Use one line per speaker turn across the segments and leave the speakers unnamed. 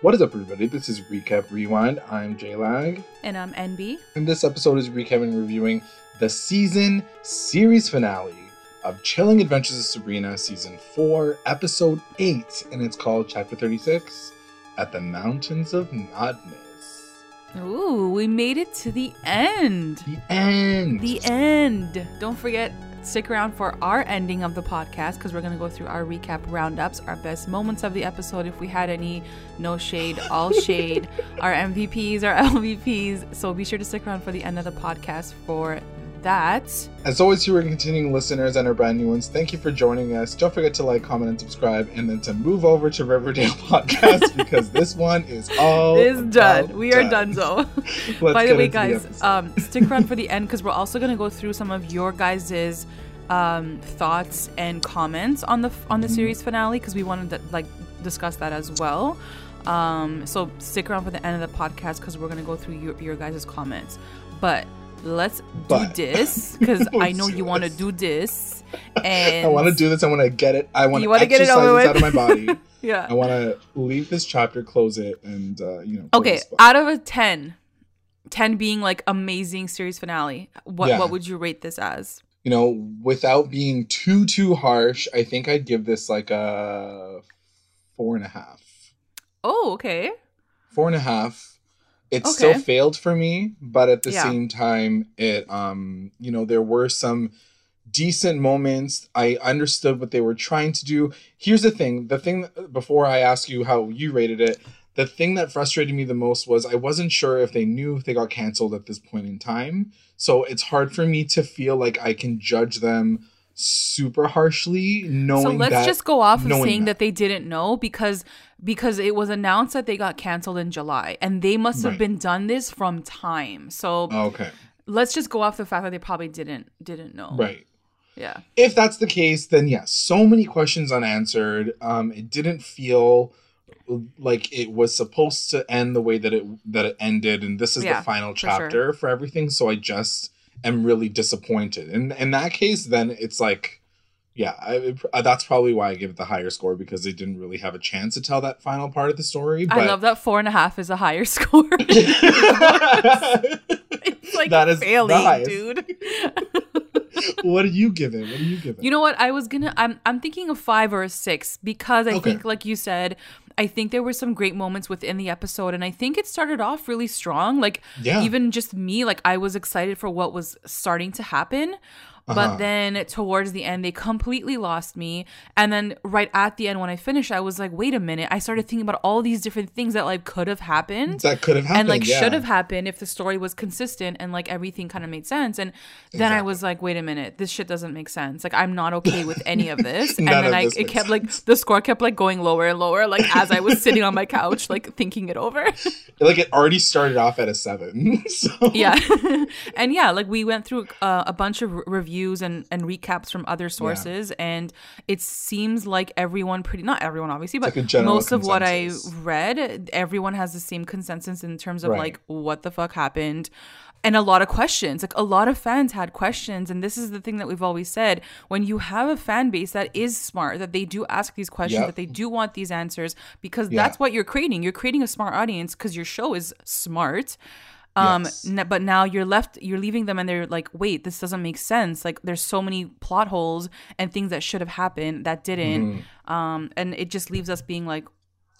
What is up, everybody? This is Recap Rewind. I'm JLag.
And I'm NB.
And this episode is recapping and reviewing the season series finale of Chilling Adventures of Sabrina, Season 4, Episode 8. And it's called Chapter 36 At the Mountains of Madness.
Ooh, we made it to the end.
The end.
The end. Don't forget, stick around for our ending of the podcast because we're going to go through our recap roundups, our best moments of the episode if we had any. No shade, all shade. our MVPs, our LVPs. So be sure to stick around for the end of the podcast for that.
As always, you are continuing listeners and our brand new ones. Thank you for joining us. Don't forget to like, comment, and subscribe, and then to move over to Riverdale Podcast because this one is all
is done. We are
done.
So, by the way, guys, the um, stick around for the end because we're also going to go through some of your guys's um, thoughts and comments on the on the mm-hmm. series finale because we wanted to like discuss that as well. Um, so stick around for the end of the podcast because we're gonna go through your, your guys' comments. But let's but. do this because I know you want to do this. And
I want to do this. I want to get it. I want to get it over out of my body.
yeah.
I want to leave this chapter, close it, and uh, you know.
Okay, out of a 10, 10 being like amazing series finale, what yeah. what would you rate this as?
You know, without being too too harsh, I think I'd give this like a four and a half.
Oh, okay.
Four and a half it okay. still failed for me but at the yeah. same time it um you know there were some decent moments i understood what they were trying to do here's the thing the thing before i ask you how you rated it the thing that frustrated me the most was i wasn't sure if they knew if they got canceled at this point in time so it's hard for me to feel like i can judge them super harshly knowing so
let's
that,
just go off of saying that. that. they didn't know because because it was announced that they got canceled in july and they must have right. been done this from time so
okay
let's just go off the fact that they probably didn't didn't know
right
yeah
if that's the case then yes so many questions unanswered um it didn't feel like it was supposed to end the way that it that it ended and this is yeah, the final chapter for, sure. for everything so i just am really disappointed. And in that case, then it's like, yeah, I, that's probably why I give it the higher score because they didn't really have a chance to tell that final part of the story. But...
I love that four and a half is a higher score. it's like that is failing, dude.
what are you giving? What are you giving?
You know what? I was gonna. I'm. I'm thinking of five or a six because I okay. think, like you said, I think there were some great moments within the episode, and I think it started off really strong. Like, yeah. even just me, like, I was excited for what was starting to happen. Uh-huh. But then towards the end, they completely lost me. And then right at the end, when I finished, I was like, wait a minute. I started thinking about all these different things that like could have happened.
That could have happened.
And like
yeah.
should have happened if the story was consistent and like everything kind of made sense. And then exactly. I was like, wait a minute, this shit doesn't make sense. Like I'm not okay with any of this. and then I it kept sense. like the score kept like going lower and lower, like as I was sitting on my couch, like thinking it over.
like it already started off at a seven. so.
Yeah. and yeah, like we went through uh, a bunch of reviews and and recaps from other sources, yeah. and it seems like everyone pretty not everyone obviously, but like most of what I read, everyone has the same consensus in terms of right. like what the fuck happened and a lot of questions. Like a lot of fans had questions, and this is the thing that we've always said: when you have a fan base that is smart, that they do ask these questions, yep. that they do want these answers, because yeah. that's what you're creating. You're creating a smart audience because your show is smart. Um, yes. n- but now you're left, you're leaving them, and they're like, "Wait, this doesn't make sense. Like, there's so many plot holes and things that should have happened that didn't." Mm-hmm. Um, and it just leaves us being like,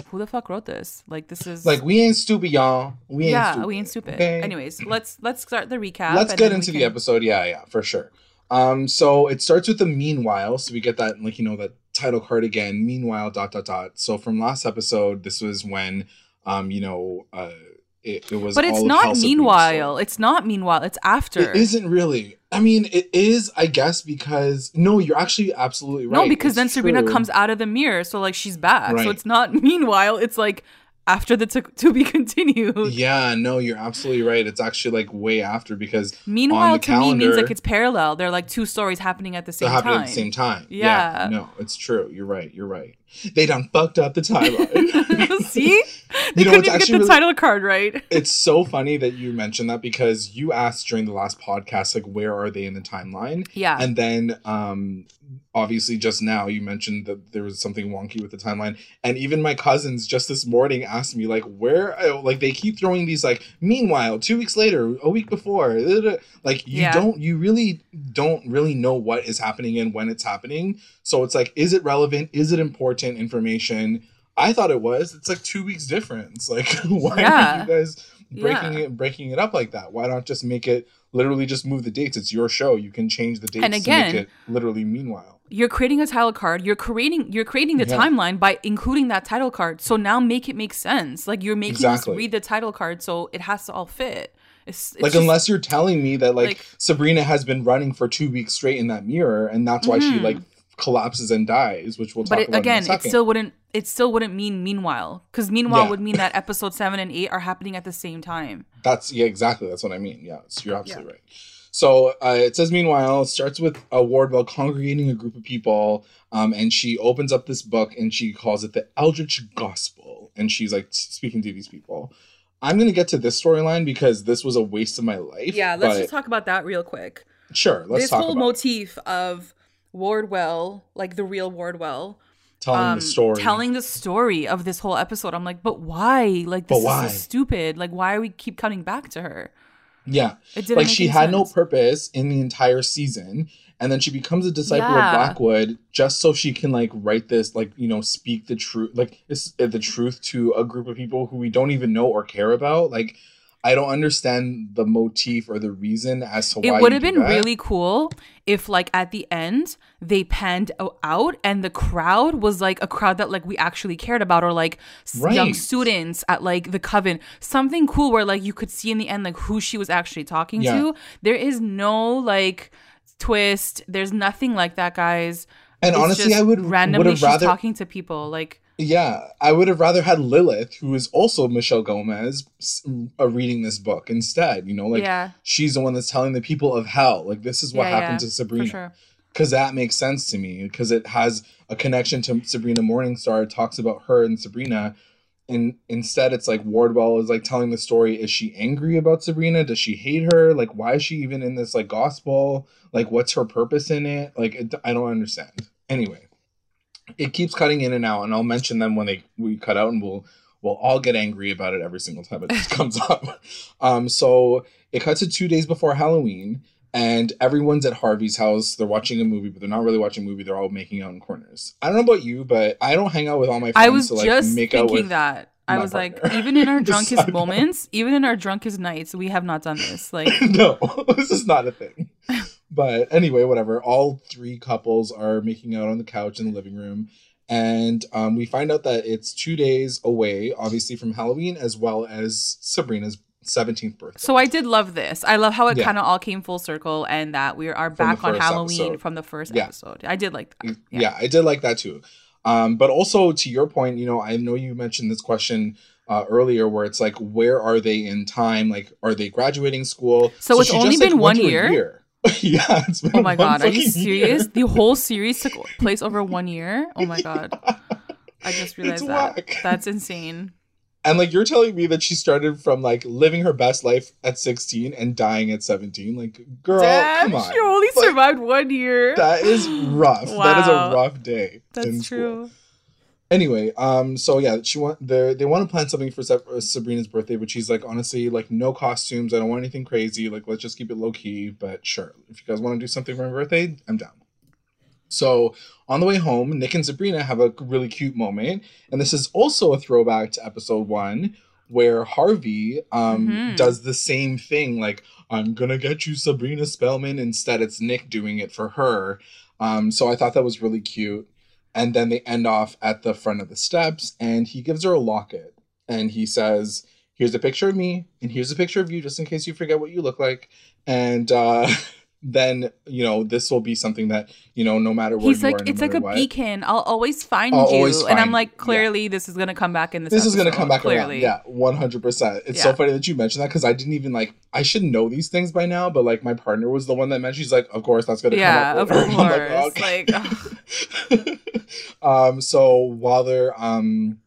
"Who the fuck wrote this? Like, this is
like we ain't stupid, y'all. We ain't
yeah,
stupid.
we ain't stupid." Okay? Anyways, let's let's start the recap.
Let's get into can... the episode. Yeah, yeah, for sure. Um, so it starts with the meanwhile, so we get that like you know that title card again. Meanwhile, dot dot dot. So from last episode, this was when um, you know, uh it, it was
but it's not meanwhile it's not meanwhile it's after
it isn't really i mean it is i guess because no you're actually absolutely right
no because it's then sabrina comes out of the mirror so like she's back right. so it's not meanwhile it's like after the to, to be continued.
Yeah, no, you're absolutely right. It's actually like way after because
meanwhile to calendar, me means like it's parallel. They're like two stories happening at the same time.
at the same time.
Yeah.
yeah. No, it's true. You're right. You're right. They done fucked up the timeline.
See? They you know, couldn't even get the really, title card right.
it's so funny that you mentioned that because you asked during the last podcast, like, where are they in the timeline?
Yeah.
And then um obviously just now you mentioned that there was something wonky with the timeline and even my cousins just this morning asked me like where uh, like they keep throwing these like meanwhile two weeks later a week before like you yeah. don't you really don't really know what is happening and when it's happening so it's like is it relevant is it important information. I thought it was. It's like two weeks difference. Like why yeah. are you guys breaking yeah. it breaking it up like that? Why not just make it literally just move the dates? It's your show. You can change the dates and again, it literally meanwhile.
you're creating a title card. You're creating you're creating the yeah. timeline by including that title card. So now make it make sense. Like you're making exactly. us read the title card so it has to all fit.
It's, it's like just, unless you're telling me that like, like, sabrina has been running for two weeks straight in that mirror and that's why mm-hmm. she like collapses and dies which we'll talk but it, about again
it still wouldn't it still wouldn't mean meanwhile because meanwhile yeah. would mean that episode seven and eight are happening at the same time
that's yeah exactly that's what i mean yeah so you're absolutely yeah. right so uh, it says, meanwhile, it starts with a Wardwell congregating a group of people, um, and she opens up this book and she calls it the Eldritch Gospel, and she's like speaking to these people. I'm gonna get to this storyline because this was a waste of my life.
Yeah, let's but... just talk about that real quick.
Sure,
let's this whole motif of Wardwell, like the real Wardwell,
telling um, the story,
telling the story of this whole episode. I'm like, but why? Like, this why? is so stupid. Like, why are we keep coming back to her?
Yeah. like she had sense. no purpose in the entire season. And then she becomes a disciple yeah. of Blackwood just so she can like write this, like, you know, speak the truth, like uh, the truth to a group of people who we don't even know or care about. Like, I don't understand the motif or the reason as to
why. It would have been that. really cool if, like, at the end they panned out and the crowd was like a crowd that like we actually cared about, or like right. young students at like the coven, something cool where like you could see in the end like who she was actually talking yeah. to. There is no like twist. There's nothing like that, guys.
And it's honestly, I would randomly she's rather...
talking to people like
yeah, I would have rather had Lilith, who is also Michelle Gomez, uh, reading this book instead. You know, like yeah. she's the one that's telling the people of hell, like this is what yeah, happened yeah, to Sabrina. Because sure. that makes sense to me, because it has a connection to Sabrina Morningstar. It talks about her and Sabrina, and instead it's like Wardwell is like telling the story. Is she angry about Sabrina? Does she hate her? Like, why is she even in this like gospel? Like, what's her purpose in it? Like, it, I don't understand. Anyway it keeps cutting in and out, and I'll mention them when they we cut out, and we'll we'll all get angry about it every single time it just comes up. Um, so it cuts to two days before Halloween, and everyone's at Harvey's house. They're watching a movie, but they're not really watching a movie. They're all making out in corners. I don't know about you, but I don't hang out with all my friends.
I was to, like, just make thinking that. I was partner. like, even in our drunkest moments, even in our drunkest nights, we have not done this. Like,
no, this is not a thing. But anyway, whatever. All three couples are making out on the couch in the living room. And um, we find out that it's two days away, obviously, from Halloween, as well as Sabrina's 17th birthday.
So I did love this. I love how it yeah. kind of all came full circle and that we are back on Halloween episode. from the first yeah. episode. I did like that.
Yeah. yeah, I did like that too. Um, but also to your point, you know, I know you mentioned this question uh, earlier where it's like, where are they in time? Like, are they graduating school?
So, so it's only just, been like, one year?
year. yeah.
oh my god, are you serious? Year. The whole series took place over one year. Oh my god, I just realized it's that. Whack. That's insane.
And like you're telling me that she started from like living her best life at 16 and dying at 17. Like, girl, Damn, come on.
She only like, survived one year.
That is rough. Wow. That is a rough day.
That's true. School.
Anyway, um, so yeah, she want they they want to plan something for uh, Sabrina's birthday, but she's like, honestly, like no costumes. I don't want anything crazy. Like, let's just keep it low key. But sure, if you guys want to do something for my birthday, I'm down. So on the way home, Nick and Sabrina have a really cute moment, and this is also a throwback to episode one, where Harvey um, mm-hmm. does the same thing. Like, I'm gonna get you Sabrina Spellman. Instead, it's Nick doing it for her. Um, so I thought that was really cute. And then they end off at the front of the steps, and he gives her a locket. And he says, Here's a picture of me, and here's a picture of you, just in case you forget what you look like. And uh, then you know this will be something that you know no matter what
he's like it's like a what, beacon i'll always find I'll you. always find, and i'm like clearly yeah. this is gonna come back in this
this episode, is gonna come back clearly. Around. yeah 100% it's yeah. so funny that you mentioned that because i didn't even like i should know these things by now but like my partner was the one that mentioned she's like of course that's gonna
yeah,
come
up of course. Like,
like um so while they're um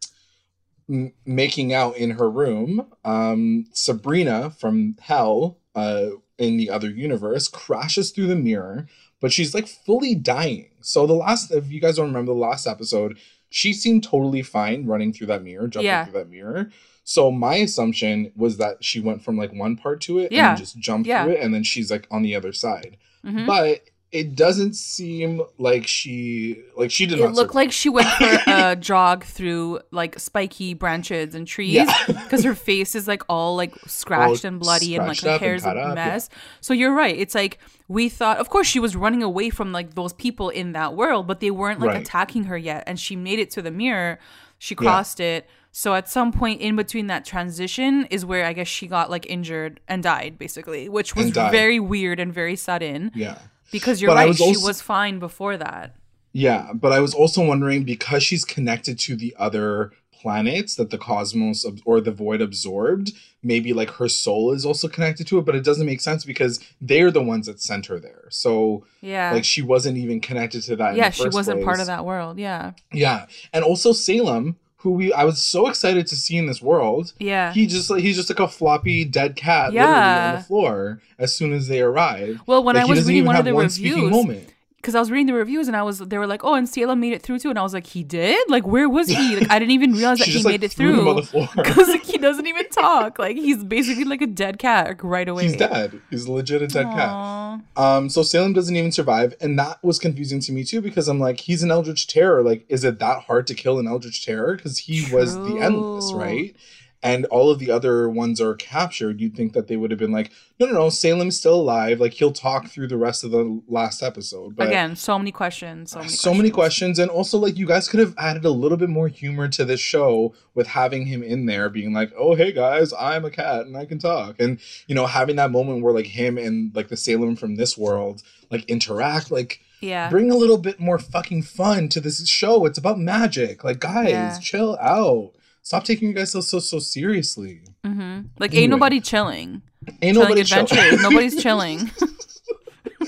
m- making out in her room um sabrina from hell uh in the other universe, crashes through the mirror, but she's like fully dying. So the last, if you guys don't remember the last episode, she seemed totally fine running through that mirror, jumping yeah. through that mirror. So my assumption was that she went from like one part to it yeah. and just jumped yeah. through it, and then she's like on the other side. Mm-hmm. But it doesn't seem like she like she did it
looked like she went for a jog through like spiky branches and trees because yeah. her face is like all like scratched all and bloody and like her hair's a mess. Yeah. So you're right. It's like we thought. Of course, she was running away from like those people in that world, but they weren't like right. attacking her yet. And she made it to the mirror. She crossed yeah. it. So at some point in between that transition is where I guess she got like injured and died basically, which was very weird and very sudden.
Yeah.
Because you're but right, was also, she was fine before that.
Yeah, but I was also wondering because she's connected to the other planets that the cosmos or the void absorbed, maybe like her soul is also connected to it, but it doesn't make sense because they're the ones that sent her there. So
yeah,
like she wasn't even connected to that.
Yeah, she wasn't place. part of that world. Yeah,
yeah, and also Salem, who we I was so excited to see in this world.
Yeah.
He just like he's just like a floppy dead cat yeah. literally on the floor as soon as they arrive.
Well, when like, I was reading one of the reviews, because I was reading the reviews and I was they were like, oh, and Salem made it through too, and I was like, he did? Like, where was he? Like, I didn't even realize that he just, made like, it through because like, he doesn't even talk. Like, he's basically like a dead cat like, right away.
He's dead. He's legit a dead Aww. cat. Um, so Salem doesn't even survive, and that was confusing to me too because I'm like, he's an Eldritch Terror. Like, is it that hard to kill an Eldritch Terror? Because he True. was the Endless, right? And all of the other ones are captured, you'd think that they would have been like, no, no, no, Salem's still alive. Like he'll talk through the rest of the last episode.
But Again, so many questions. So many,
so
questions.
many questions. And also, like, you guys could have added a little bit more humor to this show with having him in there being like, oh, hey guys, I'm a cat and I can talk. And, you know, having that moment where like him and like the Salem from this world like interact, like,
yeah.
Bring a little bit more fucking fun to this show. It's about magic. Like, guys, yeah. chill out. Stop taking you guys so so so seriously.
Mm-hmm. Like anyway. ain't nobody chilling.
Ain't chilling nobody chilling.
Nobody's chilling.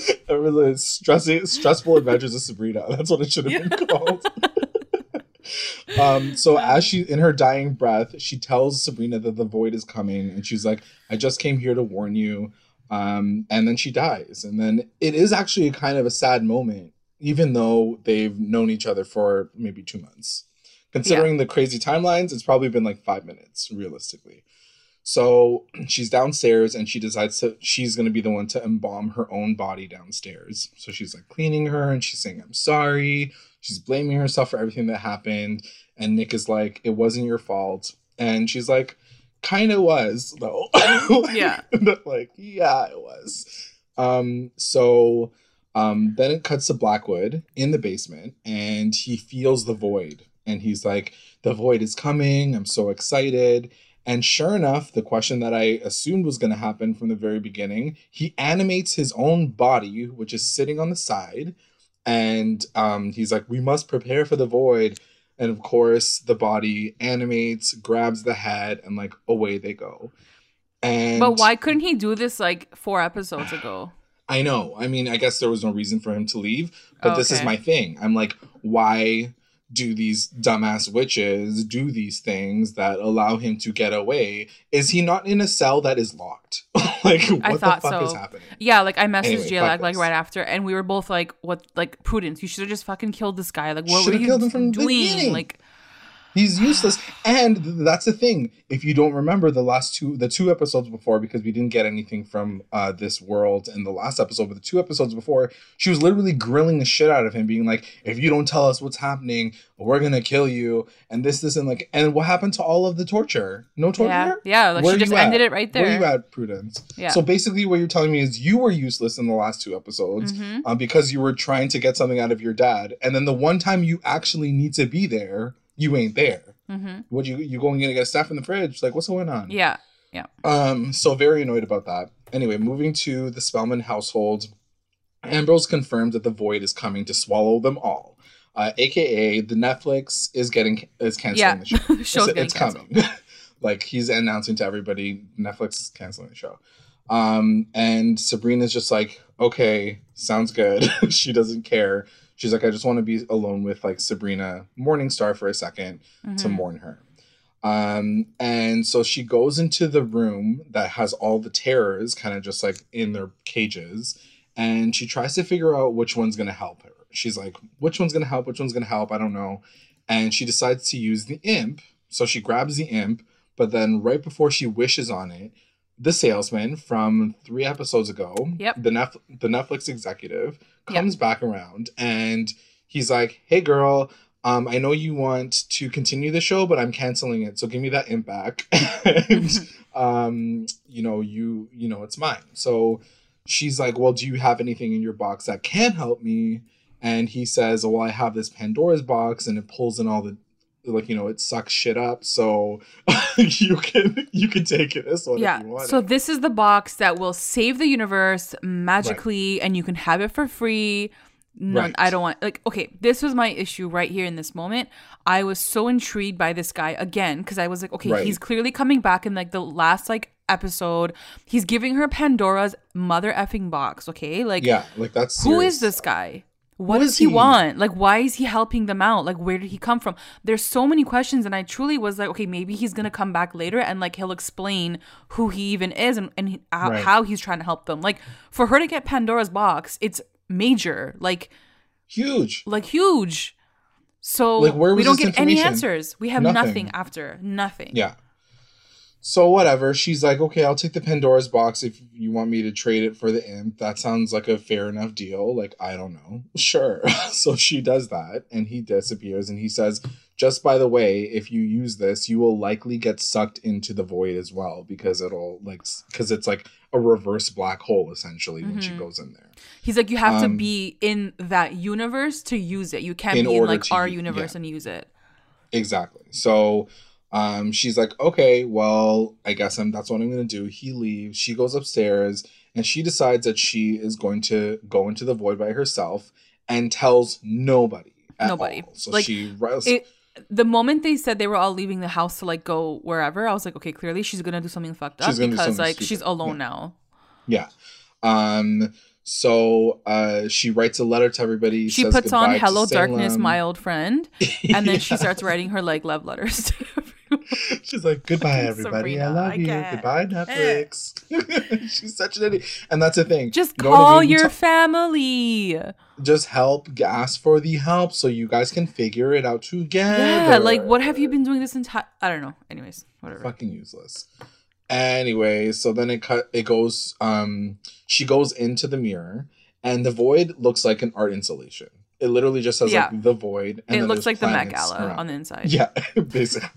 a stressing, stressful adventures of Sabrina. That's what it should have been called. um, so as she in her dying breath, she tells Sabrina that the void is coming, and she's like, "I just came here to warn you." Um, and then she dies, and then it is actually kind of a sad moment, even though they've known each other for maybe two months. Considering yeah. the crazy timelines, it's probably been like five minutes, realistically. So she's downstairs and she decides to she's gonna be the one to embalm her own body downstairs. So she's like cleaning her and she's saying, I'm sorry. She's blaming herself for everything that happened. And Nick is like, It wasn't your fault. And she's like, kinda was, though.
Yeah.
like, yeah, it was. Um, so um, then it cuts to Blackwood in the basement and he feels the void and he's like, The void is coming. I'm so excited. And sure enough, the question that I assumed was going to happen from the very beginning, he animates his own body, which is sitting on the side. And um, he's like, We must prepare for the void. And of course, the body animates, grabs the head, and like away they go. And
but why couldn't he do this like four episodes ago?
I know. I mean, I guess there was no reason for him to leave, but oh, this is my thing. I'm like, why do these dumbass witches do these things that allow him to get away? Is he not in a cell that is locked? like what I thought the fuck so. is happening?
Yeah, like I messaged anyway, like right after, and we were both like, "What? Like Prudence, you should have just fucking killed this guy. Like what Should've were you doing? Like."
He's useless. and that's the thing. If you don't remember the last two the two episodes before, because we didn't get anything from uh, this world in the last episode, but the two episodes before, she was literally grilling the shit out of him, being like, if you don't tell us what's happening, we're gonna kill you. And this, this, and like and what happened to all of the torture? No torture?
Yeah, yeah like Where she just ended it right there.
Where you at, Prudence? Yeah. So basically what you're telling me is you were useless in the last two episodes mm-hmm. um, because you were trying to get something out of your dad. And then the one time you actually need to be there, you ain't there. Mm-hmm. What you you going in to get stuff in the fridge? Like what's going on?
Yeah, yeah.
Um, so very annoyed about that. Anyway, moving to the Spellman household, Ambrose confirms that the Void is coming to swallow them all. Uh, AKA the Netflix is getting is canceling yeah. the show. show's it's, it's coming. like he's announcing to everybody, Netflix is canceling the show. Um, and Sabrina's just like, okay, sounds good. she doesn't care she's like, I just want to be alone with like Sabrina Morningstar for a 2nd mm-hmm. to mourn her. Um, and so she goes into the room that has all the terrors kind of just like in their cages, and she tries to figure out which one's gonna help her. She's like, which one's gonna help? Which one's gonna help? I don't know. And she decides to use the imp. So she grabs the imp, but then right before she wishes on it, the salesman from three episodes ago,
yep.
the Nef- the Netflix executive, comes yep. back around and he's like, "Hey, girl, um, I know you want to continue the show, but I'm canceling it. So give me that imp back, and um, you know, you you know, it's mine." So she's like, "Well, do you have anything in your box that can help me?" And he says, "Well, I have this Pandora's box, and it pulls in all the like you know it sucks shit up so you can you can take it this one
yeah so this is the box that will save the universe magically right. and you can have it for free no right. i don't want like okay this was my issue right here in this moment i was so intrigued by this guy again because i was like okay right. he's clearly coming back in like the last like episode he's giving her pandora's mother effing box okay like
yeah like that's
serious. who is this guy what does he, he, want? Like, why is he helping them out? Like, where did he come from? There's so many questions, and I truly was like, okay, maybe he's gonna come back later and like he'll explain who he even is and, and how, right. how he's trying to help them. Like, for her to get Pandora's box, it's major, like
huge,
like huge. So like, where we don't get any answers. We have nothing. nothing after nothing.
Yeah. So whatever. She's like, okay, I'll take the Pandora's box if you want me to trade it for the imp. That sounds like a fair enough deal. Like, I don't know. Sure. so she does that and he disappears and he says, just by the way, if you use this, you will likely get sucked into the void as well because it'll like because it's like a reverse black hole essentially mm-hmm. when she mm-hmm. goes in there.
He's like, you have um, to be in that universe to use it. You can't be in like our universe yeah. and use it.
Exactly. So um, she's like, okay, well, I guess I'm, that's what I'm going to do. He leaves. She goes upstairs and she decides that she is going to go into the void by herself and tells nobody. nobody. All. So like, she.
It, the moment they said they were all leaving the house to like go wherever, I was like, okay, clearly she's gonna do something fucked up because like stupid. she's alone yeah. now.
Yeah. Um. So uh, she writes a letter to everybody.
She puts on "Hello, Darkness, my old friend," and then yeah. she starts writing her like love letters.
She's like, "Goodbye, everybody. I love I you. Goodbye, Netflix." She's such an idiot, and that's the thing.
Just you call your family.
Just help. Ask for the help so you guys can figure it out together.
Yeah, like what have you been doing this entire? I don't know. Anyways, whatever.
Fucking useless. Anyway, so then it cut. It goes. Um, she goes into the mirror, and the void looks like an art installation. It literally just says yeah. like the void.
And it looks like the Met Gala around. on the inside.
Yeah, basically.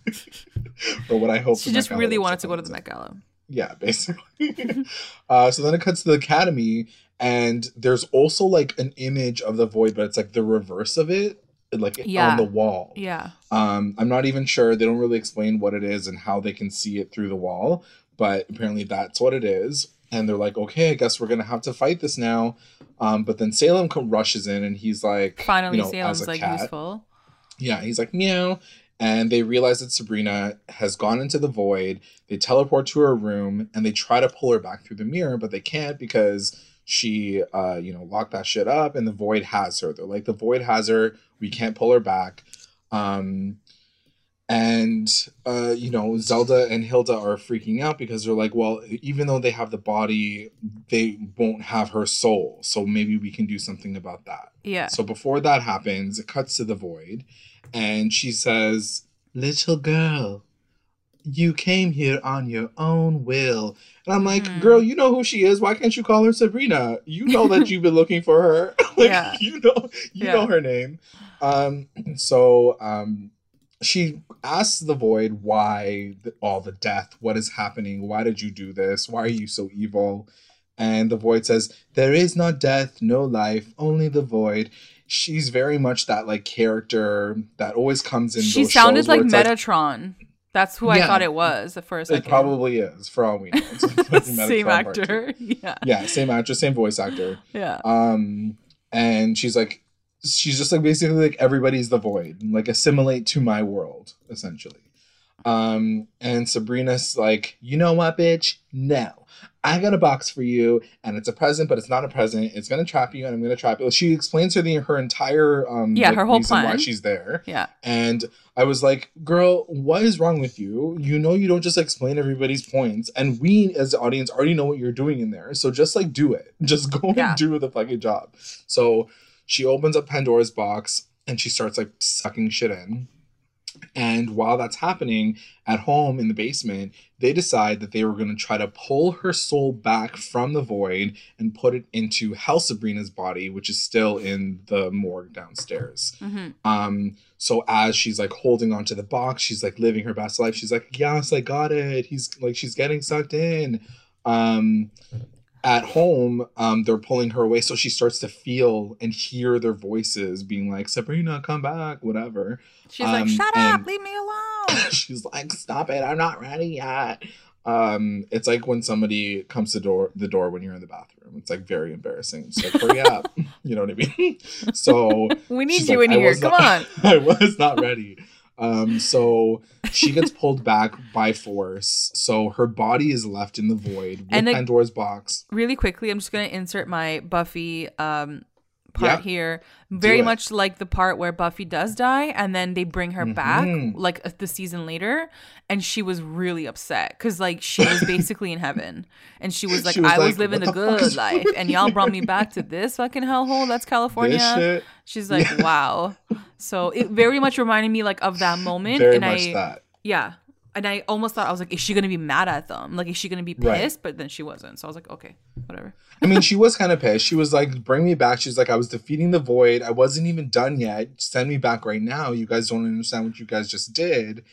or what I hope.
She just really wanted to go to the Met Gala.
Yeah, basically. uh, so then it cuts to the academy, and there's also like an image of the void, but it's like the reverse of it, like yeah. on the wall.
Yeah.
Um, I'm not even sure. They don't really explain what it is and how they can see it through the wall, but apparently that's what it is. And they're like, okay, I guess we're gonna have to fight this now. Um, but then Salem rushes in and he's like,
finally, you know, Salem's like cat. useful.
Yeah, he's like meow, and they realize that Sabrina has gone into the void. They teleport to her room and they try to pull her back through the mirror, but they can't because she, uh, you know, locked that shit up, and the void has her. They're like, the void has her. We can't pull her back. Um, and uh, you know zelda and hilda are freaking out because they're like well even though they have the body they won't have her soul. So maybe we can do something about that.
Yeah.
So before that happens it cuts to the void. And she says little girl you came here on your own will. And i'm like mm. girl you know who she is. Why can't you call her sabrina? You know that you've been looking for her. Like yeah. you know you yeah. know her name. Um so um she asks the void why all the death what is happening why did you do this why are you so evil and the void says there is not death no life only the void she's very much that like character that always comes in
she sounded like metatron like, that's who yeah, I thought it was at first.
It probably is, for all we know.
Like same actor. Yeah.
Yeah, same actor, same voice actor.
Yeah.
Um, and she's like, she's just like basically like everybody's the void like assimilate to my world essentially Um, and Sabrina's like, you know what, bitch? No. I got a box for you, and it's a present, but it's not a present. It's gonna trap you, and I'm gonna trap you. She explains her the her entire um
yeah like, her whole plan
why she's there.
Yeah,
and I was like, girl, what is wrong with you? You know you don't just explain everybody's points, and we as the audience already know what you're doing in there. So just like do it, just go yeah. and do the fucking job. So she opens up Pandora's box and she starts like sucking shit in. And while that's happening at home in the basement, they decide that they were going to try to pull her soul back from the void and put it into Hell Sabrina's body, which is still in the morgue downstairs. Mm-hmm. Um, so as she's like holding onto the box, she's like living her best life. She's like, "Yes, I got it." He's like, she's getting sucked in. Um, at home, um, they're pulling her away, so she starts to feel and hear their voices being like, "Sabrina, come back," whatever.
She's um, like, "Shut up, leave me alone."
she's like, "Stop it, I'm not ready yet." Um, it's like when somebody comes to door the door when you're in the bathroom. It's like very embarrassing. It's like, hurry up. you know what I mean? So
we need you like, in here. Come not, on.
I was not ready. Um, so she gets pulled back by force. So her body is left in the void with and Pandora's box.
Really quickly, I'm just gonna insert my Buffy um part yeah. here. Very much like the part where Buffy does die and then they bring her mm-hmm. back like uh, the season later and she was really upset cuz like she was basically in heaven and she was like she was I like, was living the good life and y'all brought me back to this fucking hellhole that's California. She's like, yeah. "Wow." So it very much reminded me like of that moment very and I that. yeah and I almost thought I was like, is she gonna be mad at them? Like, is she gonna be pissed? Right. But then she wasn't. So I was like, okay, whatever.
I mean, she was kind of pissed. She was like, bring me back. She's like, I was defeating the void. I wasn't even done yet. Send me back right now. You guys don't understand what you guys just did.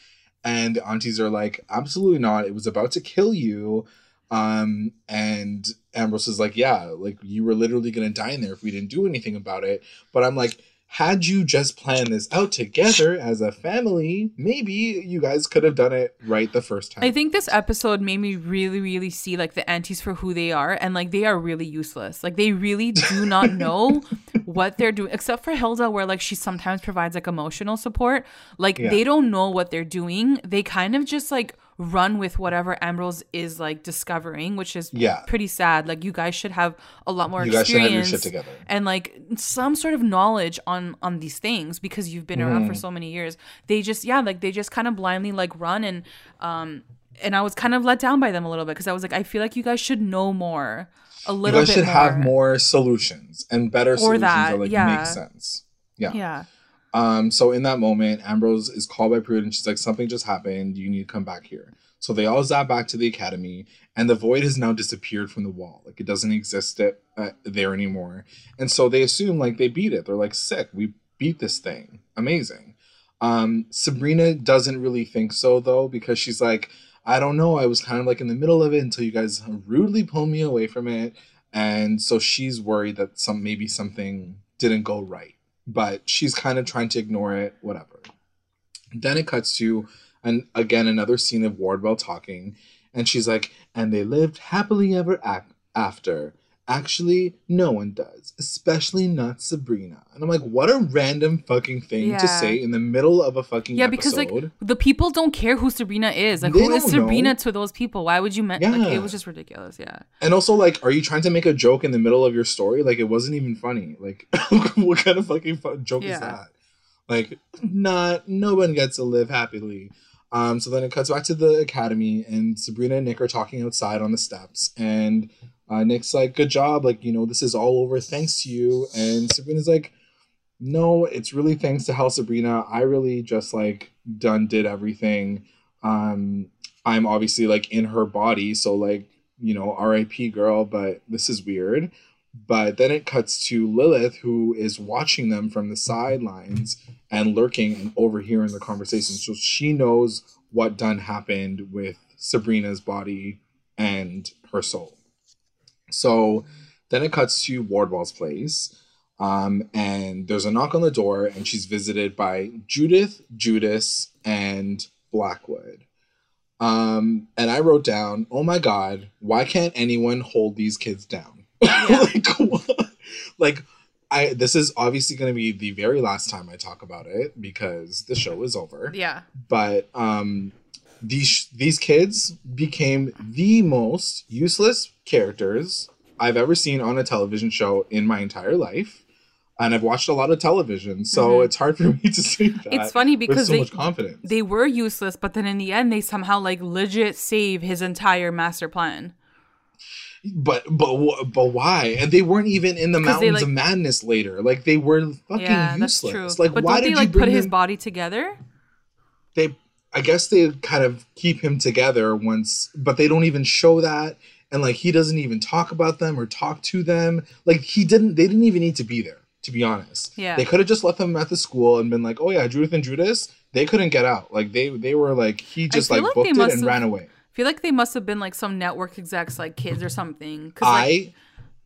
And the aunties are like, absolutely not. It was about to kill you. Um, and Ambrose is like, yeah, like you were literally gonna die in there if we didn't do anything about it. But I'm like, had you just planned this out together as a family, maybe you guys could have done it right the first time.
I think this episode made me really, really see like the aunties for who they are, and like they are really useless. Like they really do not know what they're doing, except for Hilda, where like she sometimes provides like emotional support. Like yeah. they don't know what they're doing. They kind of just like run with whatever Ambrose is like discovering, which is yeah. pretty sad. Like you guys should have a lot more you experience and like some sort of knowledge on on these things because you've been mm. around for mm. so many years. They just yeah, like they just kind of blindly like run and um and I was kind of let down by them a little bit because I was like, I feel like you guys should know more. A little you guys should more.
have more solutions and better or solutions that, that like yeah. make sense. Yeah.
Yeah.
Um, so in that moment, Ambrose is called by Prudence She's like, something just happened. You need to come back here. So they all zap back to the academy, and the void has now disappeared from the wall. Like it doesn't exist at, uh, there anymore. And so they assume like they beat it. They're like, sick. We beat this thing. Amazing. Um, Sabrina doesn't really think so though, because she's like, I don't know. I was kind of like in the middle of it until you guys rudely pulled me away from it. And so she's worried that some maybe something didn't go right but she's kind of trying to ignore it, whatever. Then it cuts to, and again, another scene of Wardwell talking, and she's like, and they lived happily ever after. Actually, no one does, especially not Sabrina. And I'm like, what a random fucking thing yeah. to say in the middle of a fucking yeah, episode. because like
the people don't care who Sabrina is. Like, they who is Sabrina know. to those people? Why would you? Men- yeah. Like, it was just ridiculous. Yeah.
And also, like, are you trying to make a joke in the middle of your story? Like, it wasn't even funny. Like, what kind of fucking fun joke yeah. is that? Like, not no one gets to live happily. Um, so then it cuts back to the academy, and Sabrina and Nick are talking outside on the steps, and uh, Nick's like, "Good job, like you know this is all over thanks to you," and Sabrina's like, "No, it's really thanks to how Sabrina. I really just like done did everything. Um, I'm obviously like in her body, so like you know, R.I.P. girl, but this is weird." But then it cuts to Lilith, who is watching them from the sidelines and lurking and overhearing the conversation. So she knows what done happened with Sabrina's body and her soul. So then it cuts to Wardwell's place. Um, and there's a knock on the door, and she's visited by Judith, Judas, and Blackwood. Um, and I wrote down, oh my God, why can't anyone hold these kids down? Yeah. like, what? like, I, this is obviously going to be the very last time I talk about it because the show is over.
Yeah.
But um, these these kids became the most useless characters I've ever seen on a television show in my entire life. And I've watched a lot of television, so mm-hmm. it's hard for me to say that.
It's funny because so they, much confidence. they were useless, but then in the end, they somehow like legit save his entire master plan.
But but but why? And they weren't even in the mountains like, of madness later. Like they were fucking yeah, useless. Like
but why did they, like, you put his body together?
They, I guess they kind of keep him together once, but they don't even show that. And like he doesn't even talk about them or talk to them. Like he didn't. They didn't even need to be there. To be honest,
yeah,
they could have just left them at the school and been like, "Oh yeah, Judith and Judas." They couldn't get out. Like they they were like he just like, like booked it and have, ran away I
feel like they must have been like some network execs, like kids or something.
Cause, like, I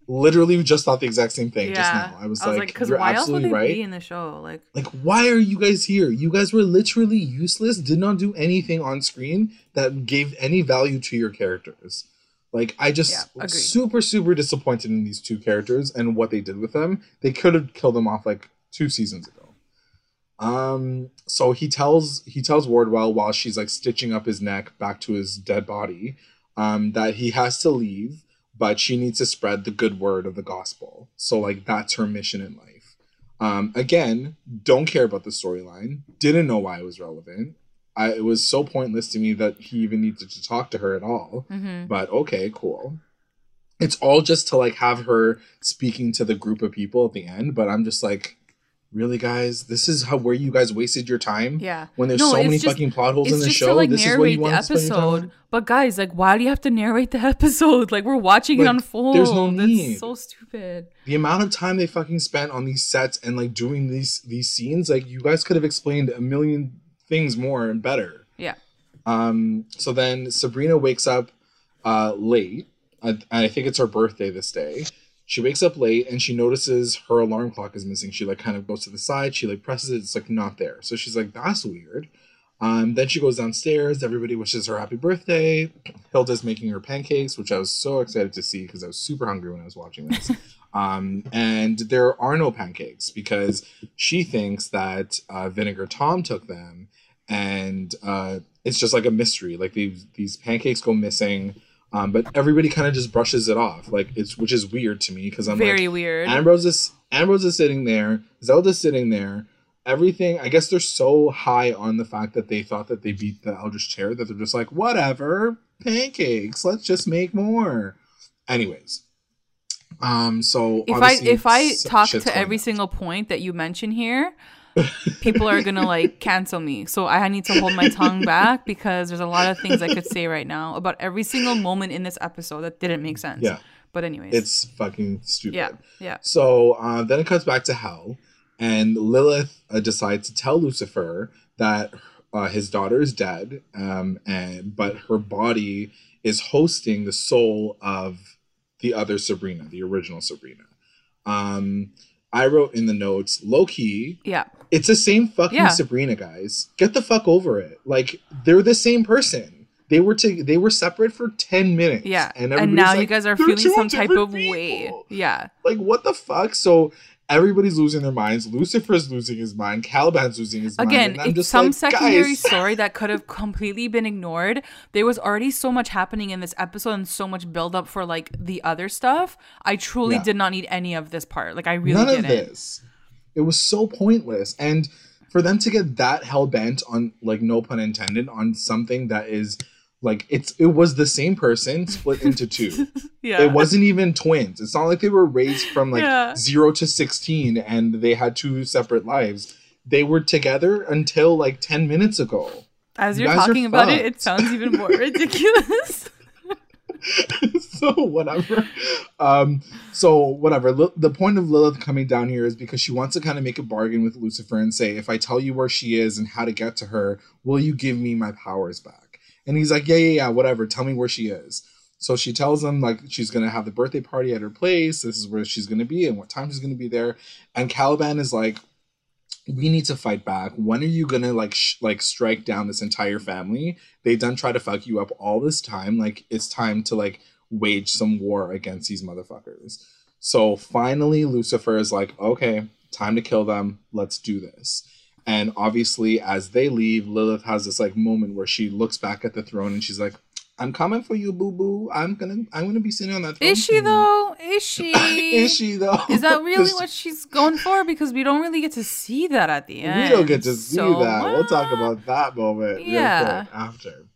literally just thought the exact same thing yeah. just now. I was, I was like, because like, why else would they right. be
in the show? Like,
like why are you guys here? You guys were literally useless. Did not do anything on screen that gave any value to your characters. Like I just yeah, super super disappointed in these two characters and what they did with them. They could have killed them off like two seasons ago. Um, so he tells he tells Wardwell while she's like stitching up his neck back to his dead body, um, that he has to leave, but she needs to spread the good word of the gospel. So like that's her mission in life. Um, again, don't care about the storyline. Didn't know why it was relevant. I, it was so pointless to me that he even needed to talk to her at all. Mm-hmm. But okay, cool. It's all just to like have her speaking to the group of people at the end. But I'm just like, really guys? This is how where you guys wasted your time?
Yeah.
When there's no, so many just, fucking plot holes in the show to, like, this is what you want
the episode. but guys like why do you have to narrate the episode? Like we're watching like, it unfold. there's no need. That's so stupid.
The amount of time they fucking spent on these sets and like doing these these scenes like you guys could have explained a million things more and better.
Yeah.
Um so then sabrina wakes up uh late. I, I think it's her birthday this day she wakes up late and she notices her alarm clock is missing. She like kind of goes to the side. She like presses it. It's like not there. So she's like, that's weird. Um, then she goes downstairs. Everybody wishes her happy birthday. Hilda's making her pancakes, which I was so excited to see because I was super hungry when I was watching this. um, and there are no pancakes because she thinks that uh, Vinegar Tom took them, and uh, it's just like a mystery. Like these these pancakes go missing. Um, but everybody kind of just brushes it off, like it's which is weird to me because I'm
very
like,
weird.
Ambrose is Ambrose is sitting there, Zelda's sitting there. Everything, I guess they're so high on the fact that they thought that they beat the Eldritch Chair that they're just like, whatever, pancakes, let's just make more. Anyways, um, so
if I if I talk to every out. single point that you mention here, people are gonna like cancel me. So I need to hold my tongue back because there's a lot of things I could say right now about every single moment in this episode that didn't make sense.
Yeah.
But anyways,
it's fucking stupid.
Yeah. Yeah.
So uh, then it comes back to hell, and Lilith uh, decides to tell Lucifer that uh, his daughter is dead, um, and but her body is hosting the soul of the other Sabrina, the original Sabrina. Um, I wrote in the notes, low key.
Yeah.
It's the same fucking yeah. Sabrina, guys. Get the fuck over it. Like they're the same person. They were to they were separate for ten minutes.
Yeah. And, and now like, you guys are feeling some type of people. way. Yeah.
Like what the fuck? So everybody's losing their minds. Lucifer's losing his mind. Caliban's losing his
Again,
mind.
Again, some like, secondary story that could have completely been ignored. There was already so much happening in this episode and so much build up for like the other stuff. I truly yeah. did not need any of this part. Like I really None didn't. of this.
It was so pointless. And for them to get that hell bent on like no pun intended on something that is like it's it was the same person split into two. yeah. It wasn't even twins. It's not like they were raised from like yeah. 0 to 16 and they had two separate lives. They were together until like 10 minutes ago.
As you're talking about it, it sounds even more ridiculous.
so whatever. Um, so whatever. L- the point of Lilith coming down here is because she wants to kind of make a bargain with Lucifer and say, if I tell you where she is and how to get to her, will you give me my powers back? And he's like, yeah, yeah, yeah, whatever. Tell me where she is. So she tells him like she's gonna have the birthday party at her place. This is where she's gonna be and what time she's gonna be there. And Caliban is like, we need to fight back. When are you gonna like sh- like strike down this entire family? They done try to fuck you up all this time. Like it's time to like wage some war against these motherfuckers. So finally, Lucifer is like, okay, time to kill them. Let's do this And obviously, as they leave, Lilith has this like moment where she looks back at the throne and she's like, I'm coming for you, boo boo. I'm gonna I'm gonna be sitting on that
throne. Is she though? Is she?
is she though?
Is that really what she's going for? Because we don't really get to see that at the end.
We don't get to see so, that. We'll talk about that moment yeah. after.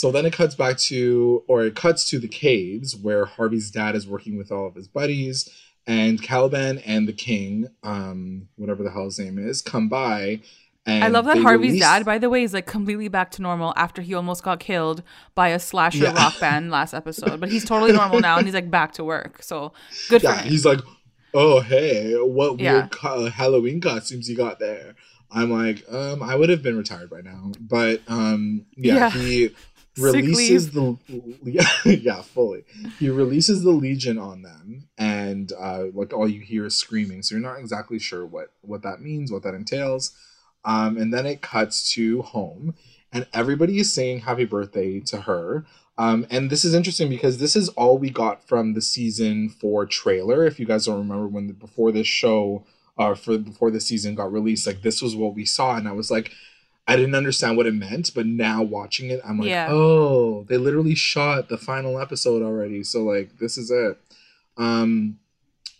So then it cuts back to, or it cuts to the caves where Harvey's dad is working with all of his buddies, and Caliban and the king, um, whatever the hell his name is, come by.
I love that Harvey's dad, by the way, is like completely back to normal after he almost got killed by a slasher yeah. rock band last episode. But he's totally normal now, and he's like back to work. So good yeah, for him.
He's like, oh hey, what yeah. weird co- Halloween costumes you got there? I'm like, um, I would have been retired by now, but um, yeah, yeah. he releases the yeah fully. He releases the legion on them and uh like all you hear is screaming so you're not exactly sure what what that means what that entails. Um and then it cuts to home and everybody is saying happy birthday to her. Um and this is interesting because this is all we got from the season four trailer if you guys don't remember when the, before this show uh for before the season got released like this was what we saw and i was like I didn't understand what it meant, but now watching it, I'm like, yeah. oh, they literally shot the final episode already. So like, this is it. Um,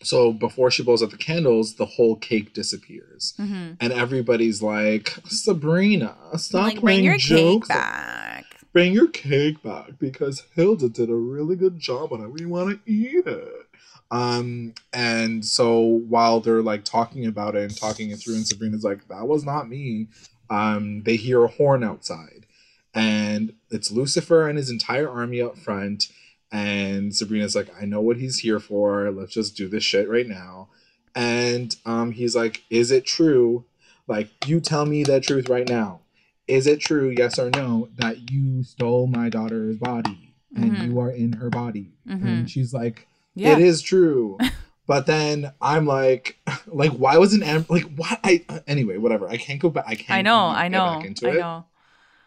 so before she blows out the candles, the whole cake disappears, mm-hmm. and everybody's like, Sabrina, stop like, playing bring your jokes. Cake back. Bring your cake back because Hilda did a really good job on it. We want to eat it. Um, and so while they're like talking about it and talking it through, and Sabrina's like, that was not me um, they hear a horn outside, and it's Lucifer and his entire army up front. And Sabrina's like, I know what he's here for. Let's just do this shit right now. And um, he's like, Is it true? Like, you tell me the truth right now. Is it true, yes or no, that you stole my daughter's body and mm-hmm. you are in her body? Mm-hmm. And she's like, yeah. It is true. But then I'm like, like, why wasn't Am- like why? I anyway, whatever. I can't go back. I can't.
I know. I know. Back into I know.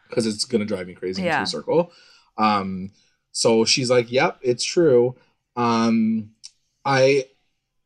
Because it's gonna drive me crazy yeah. into a circle. Um. So she's like, "Yep, it's true." Um, I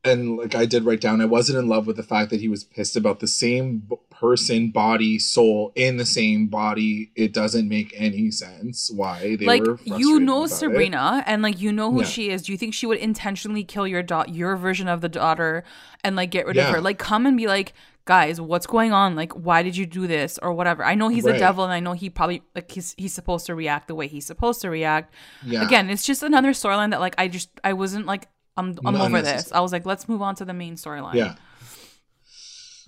and like I did write down, I wasn't in love with the fact that he was pissed about the same person, body, soul in the same body. It doesn't make any sense why they were
like you know Sabrina it. and like you know who yeah. she is. Do you think she would intentionally kill your dot your version of the daughter and like get rid yeah. of her? Like come and be like, guys, what's going on? Like, why did you do this or whatever? I know he's right. a devil, and I know he probably like he's he's supposed to react the way he's supposed to react. Yeah. Again, it's just another storyline that like I just I wasn't like I'm I'm over this. I was like, let's move on to the main storyline.
Yeah.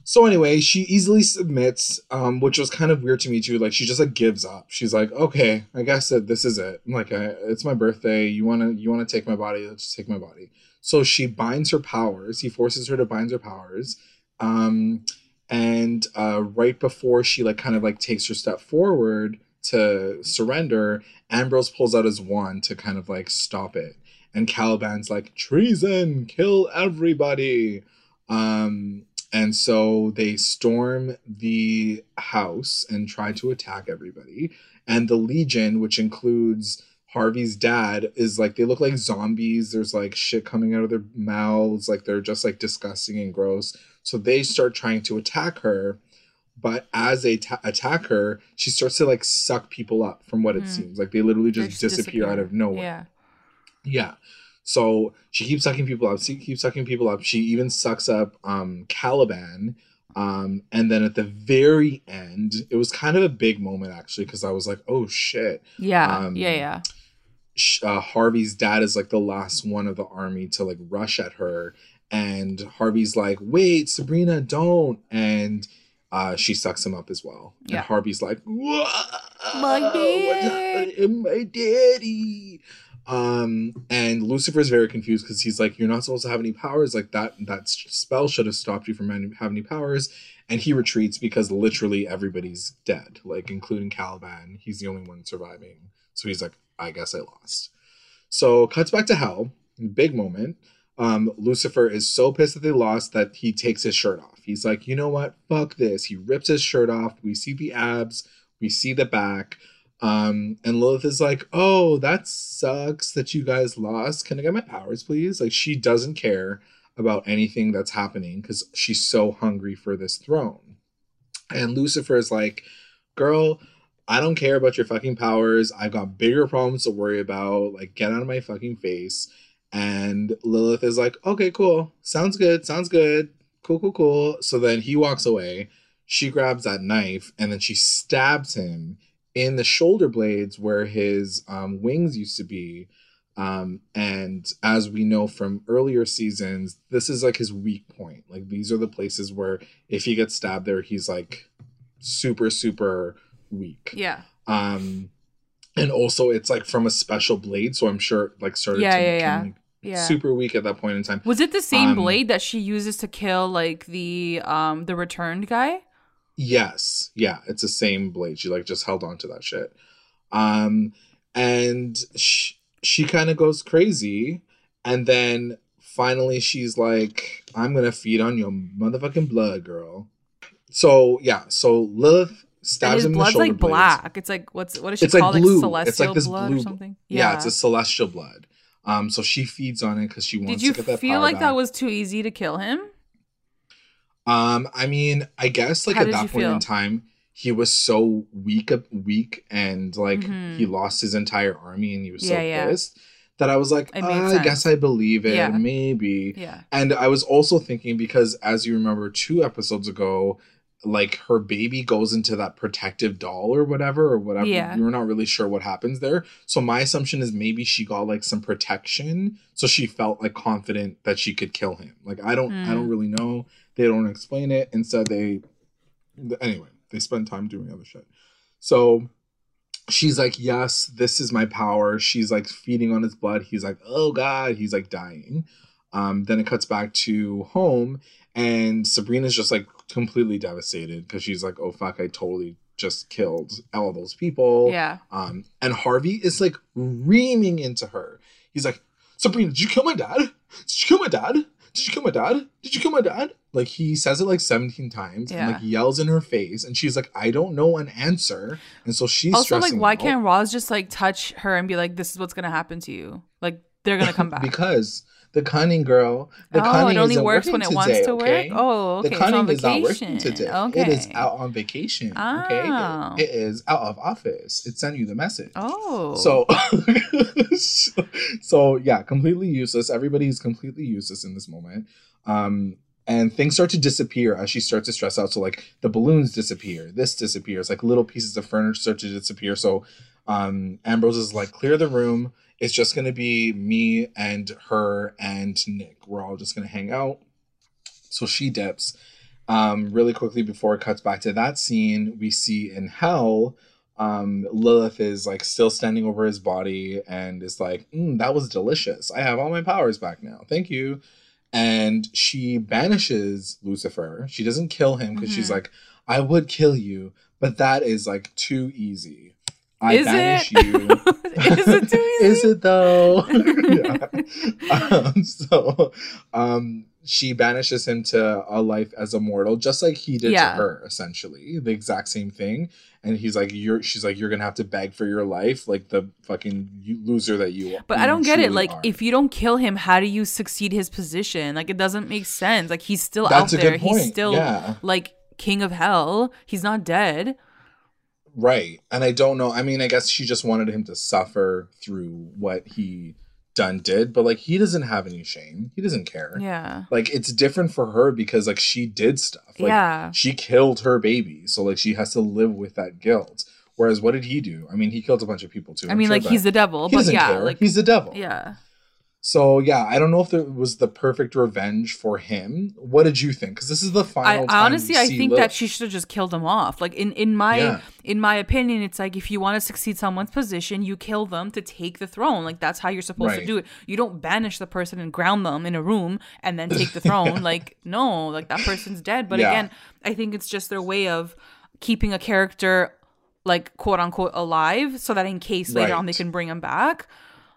So anyway, she easily submits, um, which was kind of weird to me too. Like she just like gives up. She's like, "Okay, I guess that this is it. I'm like, I, it's my birthday. You wanna you wanna take my body? Let's take my body." So she binds her powers. He forces her to bind her powers. Um, and uh, right before she like kind of like takes her step forward to surrender, Ambrose pulls out his wand to kind of like stop it. And Caliban's like, treason, kill everybody. Um, and so they storm the house and try to attack everybody. And the Legion, which includes Harvey's dad, is like they look like zombies. There's like shit coming out of their mouths, like they're just like disgusting and gross. So they start trying to attack her. But as they ta- attack her, she starts to like suck people up from what it mm. seems. Like they literally just, just disappear, disappear out of nowhere. Yeah. Yeah. So she keeps sucking people up. She keeps sucking people up. She even sucks up um, Caliban. Um, and then at the very end, it was kind of a big moment actually because I was like, oh shit.
Yeah. Um, yeah. Yeah.
Uh, Harvey's dad is like the last one of the army to like rush at her, and Harvey's like, "Wait, Sabrina, don't!" And uh, she sucks him up as well. Yeah. And Harvey's like, "My daddy, my daddy." Um, and Lucifer's very confused because he's like, "You're not supposed to have any powers. Like that that spell should have stopped you from having any powers." And he retreats because literally everybody's dead, like including Caliban. He's the only one surviving. So he's like, "I guess I lost." So cuts back to hell. Big moment. Um, Lucifer is so pissed that they lost that he takes his shirt off. He's like, "You know what? Fuck this." He rips his shirt off. We see the abs. We see the back. Um, and Lilith is like, "Oh, that sucks that you guys lost. Can I get my powers, please?" Like she doesn't care about anything that's happening because she's so hungry for this throne. And Lucifer is like, girl, I don't care about your fucking powers. I've got bigger problems to worry about. Like, get out of my fucking face. And Lilith is like, okay, cool. Sounds good. Sounds good. Cool, cool, cool. So then he walks away. She grabs that knife and then she stabs him in the shoulder blades where his um, wings used to be. Um, and as we know from earlier seasons, this is like his weak point. Like these are the places where if he gets stabbed there, he's like super, super weak.
Yeah.
Um, and also it's like from a special blade, so I'm sure like started yeah, to yeah, yeah. Like, yeah. super weak at that point in time.
Was it the same um, blade that she uses to kill like the um the returned guy?
Yes. Yeah, it's the same blade. She like just held on to that shit. Um and she, she kind of goes crazy and then finally she's like I'm going to feed on your motherfucking blood, girl. So, yeah, so Lilith stabs him in the shoulder like blades. black.
It's like what's what is she it's called? Like, blue. Like celestial it's like this blood blue, or something?
Yeah. yeah, it's a celestial blood. Um, so she feeds on it because she wants Did you to get that feel
like
back.
that was too easy to kill him?
Um, I mean, I guess like How at that point feel? in time, he was so weak, weak, and like mm-hmm. he lost his entire army, and he was yeah, so yeah. pissed that I was like, uh, I guess I believe it, yeah. maybe.
Yeah.
And I was also thinking because, as you remember, two episodes ago, like her baby goes into that protective doll or whatever or whatever yeah. you're not really sure what happens there so my assumption is maybe she got like some protection so she felt like confident that she could kill him like i don't mm. i don't hmm. really know they don't explain it instead they anyway they spend time doing other shit so she's like yes this is my power she's like feeding on his blood he's like oh god he's like dying um then it cuts back to home and sabrina's just like completely devastated because she's like, oh fuck, I totally just killed all those people.
Yeah.
Um, and Harvey is like reaming into her. He's like, Sabrina, did you kill my dad? Did you kill my dad? Did you kill my dad? Did you kill my dad? Like he says it like 17 times yeah. and like yells in her face and she's like, I don't know an answer. And so she's also like,
why out. can't Roz just like touch her and be like, this is what's gonna happen to you? Like they're gonna come back.
because the cunning girl. The
oh,
cunning
it only works when it wants to okay? work. Oh, okay.
The cunning is not working today. Okay. It is out on vacation. Oh. Okay. It, it is out of office. It sent you the message.
Oh.
So, so yeah, completely useless. Everybody is completely useless in this moment. Um, and things start to disappear as she starts to stress out. So like the balloons disappear, this disappears, like little pieces of furniture start to disappear. So um, Ambrose is like, clear the room it's just going to be me and her and Nick. We're all just going to hang out. So she dips. Um, really quickly before it cuts back to that scene, we see in hell, um, Lilith is like still standing over his body and is like, mm, that was delicious. I have all my powers back now. Thank you. And she banishes Lucifer. She doesn't kill him because mm-hmm. she's like, I would kill you, but that is like too easy. I is banish it? you. is it too easy? is it though? yeah. Um, so um, she banishes him to a life as a mortal, just like he did yeah. to her, essentially. The exact same thing. And he's like, "You're." She's like, "You're gonna have to beg for your life, like the fucking loser that you."
Are.
But
I don't get it. Like, are. if you don't kill him, how do you succeed his position? Like, it doesn't make sense. Like, he's still That's out there. He's still yeah. like king of hell. He's not dead.
Right. And I don't know. I mean, I guess she just wanted him to suffer through what he done did, but like he doesn't have any shame. He doesn't care.
Yeah.
Like it's different for her because like she did stuff. Like,
yeah.
She killed her baby. So like she has to live with that guilt. Whereas what did he do? I mean, he killed a bunch of people too.
I mean, sure like he's the devil, he but yeah, care. like
he's the devil.
Yeah.
So yeah, I don't know if it was the perfect revenge for him. What did you think? Because this is the final. I,
honestly, I think that she should have just killed him off. Like in in my yeah. in my opinion, it's like if you want to succeed someone's position, you kill them to take the throne. Like that's how you're supposed right. to do it. You don't banish the person and ground them in a room and then take the throne. yeah. Like no, like that person's dead. But yeah. again, I think it's just their way of keeping a character like quote unquote alive, so that in case later right. on they can bring him back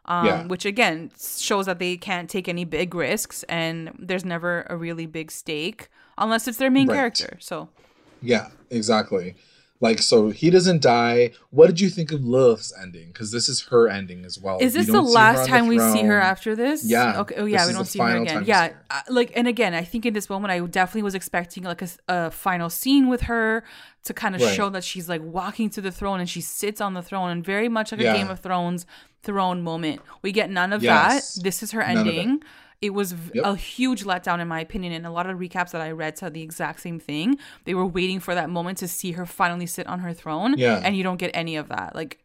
um, yeah. which again shows that they can't take any big risks and there's never a really big stake unless it's their main right. character. So,
yeah, exactly. Like, so he doesn't die. What did you think of Lilith's ending? Because this is her ending as well.
Is this the last time the we see her after this? Yeah. Okay. Oh, yeah. We don't see her again. Yeah. Uh, like, and again, I think in this moment, I definitely was expecting like a, a final scene with her to kind of right. show that she's like walking to the throne and she sits on the throne and very much like yeah. a Game of Thrones throne moment. We get none of yes. that. This is her ending. It was yep. a huge letdown, in my opinion. And a lot of recaps that I read said the exact same thing. They were waiting for that moment to see her finally sit on her throne. Yeah. And you don't get any of that. Like,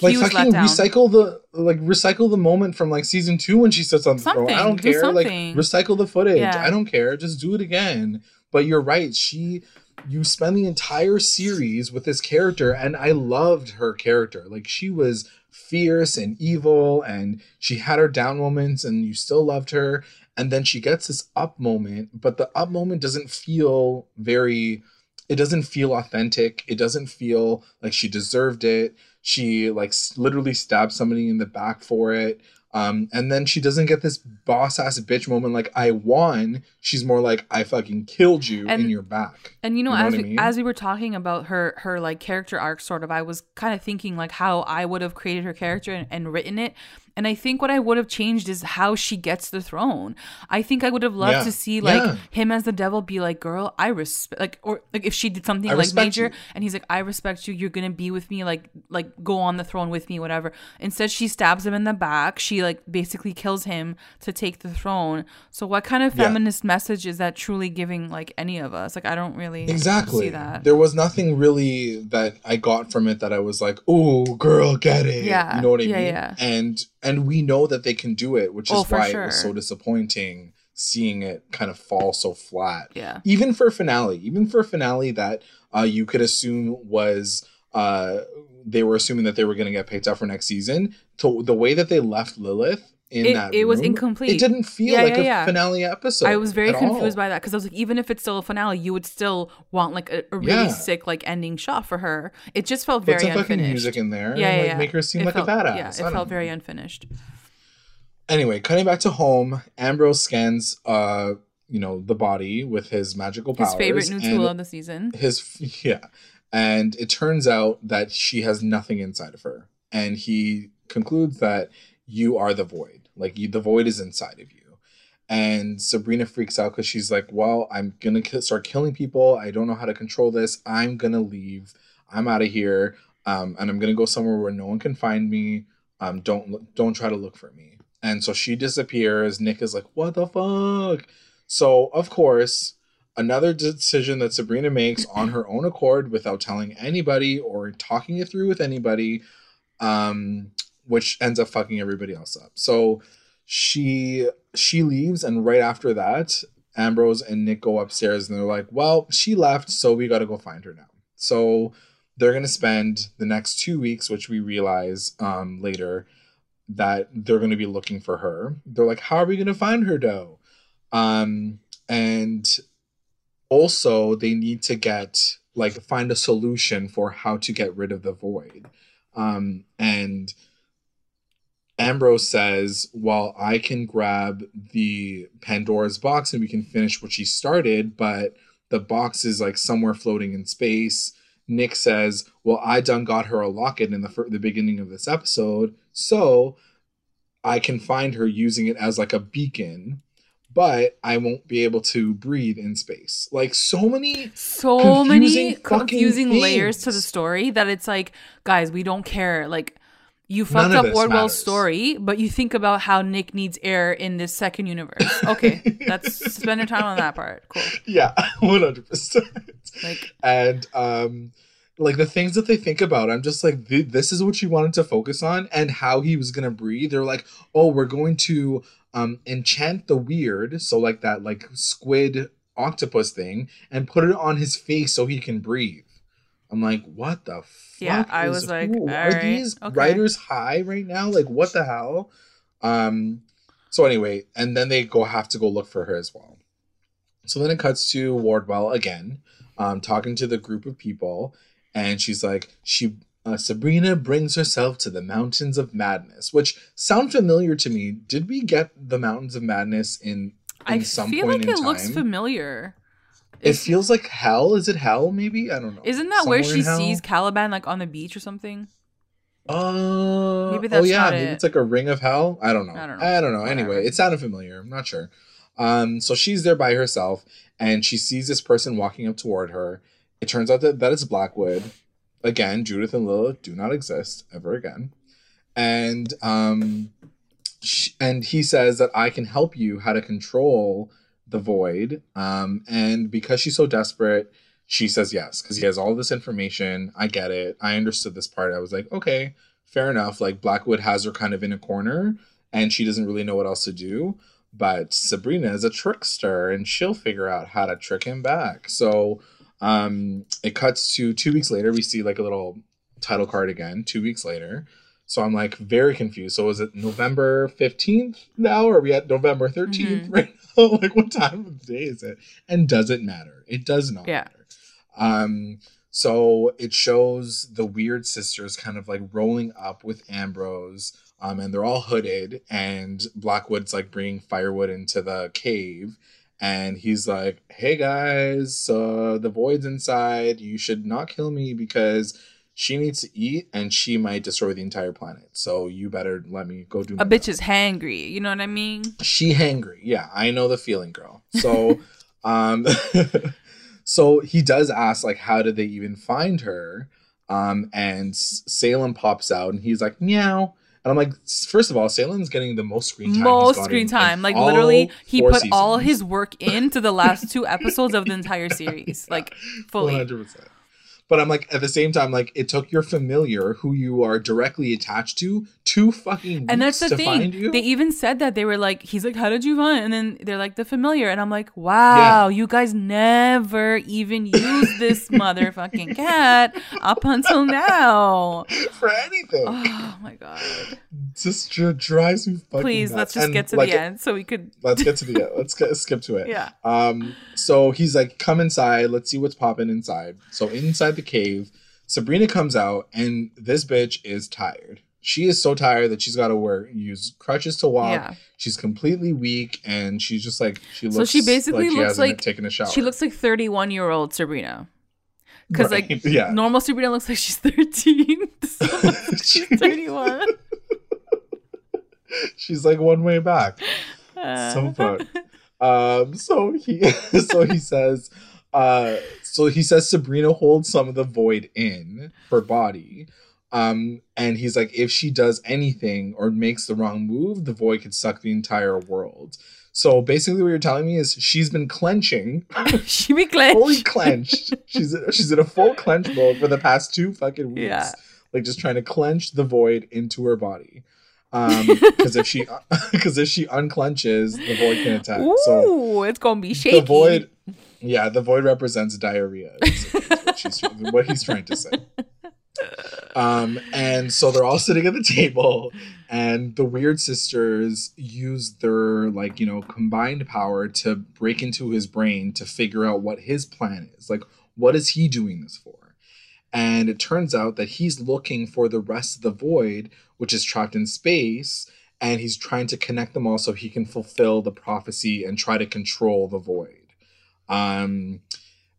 like fucking recycle the like recycle the moment from like season two when she sits on the something. throne. I don't care. Do like recycle the footage. Yeah. I don't care. Just do it again. But you're right. She you spend the entire series with this character, and I loved her character. Like she was fierce and evil and she had her down moments and you still loved her. And then she gets this up moment but the up moment doesn't feel very it doesn't feel authentic. It doesn't feel like she deserved it. She like literally stabbed somebody in the back for it um, and then she doesn't get this boss ass bitch moment like I won. She's more like I fucking killed you and, in your back.
And you know, you know as we, I mean? as we were talking about her her like character arc, sort of, I was kind of thinking like how I would have created her character and, and written it. And I think what I would have changed is how she gets the throne. I think I would have loved yeah. to see like yeah. him as the devil be like, "Girl, I respect," like, or like if she did something I like major, you. and he's like, "I respect you. You're gonna be with me. Like, like go on the throne with me, whatever." Instead, she stabs him in the back. She like basically kills him to take the throne. So, what kind of feminist yeah. message is that truly giving like any of us? Like, I don't really
exactly see that. There was nothing really that I got from it that I was like, "Oh, girl, get it." Yeah, you know what I mean? Yeah, And and we know that they can do it, which is oh, why sure. it was so disappointing seeing it kind of fall so flat.
Yeah.
Even for a finale, even for a finale that uh, you could assume was uh, they were assuming that they were going to get picked up for next season. To the way that they left Lilith in
it,
that
it room, was incomplete.
It didn't feel yeah, like yeah, yeah. a finale episode.
I was very confused all. by that because I was like, even if it's still a finale, you would still want like a, a really sick like ending shot for her. It just felt very Put some unfinished.
music in there, yeah, and, like, make her seem it like
felt,
a badass.
Yeah, it felt very unfinished.
Anyway, cutting back to home, Ambrose scans uh you know the body with his magical powers.
His favorite new tool of the season.
His yeah, and it turns out that she has nothing inside of her, and he concludes that you are the void. Like you, the void is inside of you. And Sabrina freaks out because she's like, "Well, I'm gonna start killing people. I don't know how to control this. I'm gonna leave. I'm out of here, um, and I'm gonna go somewhere where no one can find me. Um, don't don't try to look for me." And so she disappears. Nick is like, what the fuck? So, of course, another decision that Sabrina makes on her own accord without telling anybody or talking it through with anybody, um, which ends up fucking everybody else up. So she she leaves, and right after that, Ambrose and Nick go upstairs and they're like, Well, she left, so we gotta go find her now. So they're gonna spend the next two weeks, which we realize um later, that they're to be looking for her. They're like, how are we to find her, though? Um, and also, they need to get like find a solution for how to get rid of the void. Um, and Ambrose says, "Well, I can grab the Pandora's box and we can finish what she started, but the box is like somewhere floating in space." Nick says, "Well, I done got her a locket in the fir- the beginning of this episode, so I can find her using it as like a beacon." But I won't be able to breathe in space. Like so many,
so many confusing layers to the story that it's like, guys, we don't care. Like, you fucked up Wardwell's matters. story, but you think about how Nick needs air in this second universe. Okay, that's spend your time on that part. Cool.
Yeah, one hundred percent. Like, and um, like the things that they think about i'm just like this is what she wanted to focus on and how he was gonna breathe they're like oh we're going to um enchant the weird so like that like squid octopus thing and put it on his face so he can breathe i'm like what the fuck
yeah i was like are
right, these okay. writers high right now like what the hell um so anyway and then they go have to go look for her as well so then it cuts to wardwell again um talking to the group of people and she's like she uh, Sabrina brings herself to the mountains of madness, which sound familiar to me. Did we get the mountains of madness in, in
I some feel like it looks familiar.
It feels like hell. Is it hell? Maybe I don't know.
Isn't that Somewhere where she sees Caliban like on the beach or something?
Uh, maybe that's oh yeah, maybe it. it's like a ring of hell. I don't know. I don't know. I don't know. Whatever. Anyway, it sounded familiar. I'm not sure. Um, so she's there by herself, and she sees this person walking up toward her. It turns out that that is Blackwood. Again, Judith and Lilith do not exist ever again, and um, she, and he says that I can help you how to control the void. Um, and because she's so desperate, she says yes because he has all this information. I get it. I understood this part. I was like, okay, fair enough. Like Blackwood has her kind of in a corner, and she doesn't really know what else to do. But Sabrina is a trickster, and she'll figure out how to trick him back. So um, it cuts to two weeks later. We see like a little title card again. Two weeks later. So I'm like very confused. So is it November 15th now? Or are we at November 13th mm-hmm. right now? like what time of the day is it? And does it matter? It does not yeah. matter. Um, so it shows the weird sisters kind of like rolling up with Ambrose. Um, and they're all hooded, and Blackwood's like bringing firewood into the cave. And he's like, hey guys, uh, the void's inside. You should not kill me because she needs to eat and she might destroy the entire planet. So you better let me go do
A bitch job. is hangry, you know what I mean?
She hangry. Yeah, I know the feeling, girl. So um so he does ask like how did they even find her? Um and Salem pops out and he's like, "Meow." And I'm like, first of all, Salem's getting the most screen time.
Most screen time. Like literally, he put seasons. all his work into the last two episodes of the entire series. Like fully. 100%.
But I'm like, at the same time, like it took your familiar, who you are directly attached to, two fucking
and that's the thing. They even said that they were like, he's like, how did you find? And then they're like, the familiar, and I'm like, wow, yeah. you guys never even used this motherfucking cat up until now
for anything.
Oh my god,
just drives me fucking.
Please,
nuts.
let's just and get to like, the end so we could.
let's get to the end. Let's get, skip to it.
Yeah.
Um. So he's like, come inside. Let's see what's popping inside. So inside the cave. Sabrina comes out and this bitch is tired she is so tired that she's got to wear use crutches to walk. Yeah. She's completely weak, and she's just like she looks. So she basically like she looks like taking a shower.
She looks like thirty one year old Sabrina. Because right. like yeah. normal Sabrina looks like she's thirteen. she's thirty one.
she's like one way back. Uh. So fun. Um. So he. so he says. Uh. So he says Sabrina holds some of the void in her body um, and he's like, if she does anything or makes the wrong move, the void could suck the entire world. So basically, what you're telling me is she's been clenching.
she be clenched.
Fully clenched. she's she's in a full clench mode for the past two fucking weeks. Yeah. Like just trying to clench the void into her body. Um, because if she because if she unclenches, the void can attack. Ooh, so
it's gonna be shaky.
The void, yeah, the void represents diarrhea. what, what he's trying to say. Um, and so they're all sitting at the table, and the weird sisters use their like you know combined power to break into his brain to figure out what his plan is. Like, what is he doing this for? And it turns out that he's looking for the rest of the void, which is trapped in space, and he's trying to connect them all so he can fulfill the prophecy and try to control the void. Um,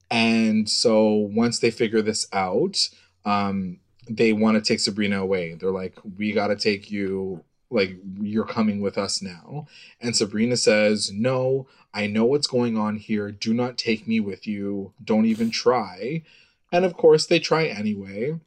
and so once they figure this out, um, they want to take Sabrina away. They're like, we got to take you. Like, you're coming with us now. And Sabrina says, no, I know what's going on here. Do not take me with you. Don't even try. And of course, they try anyway.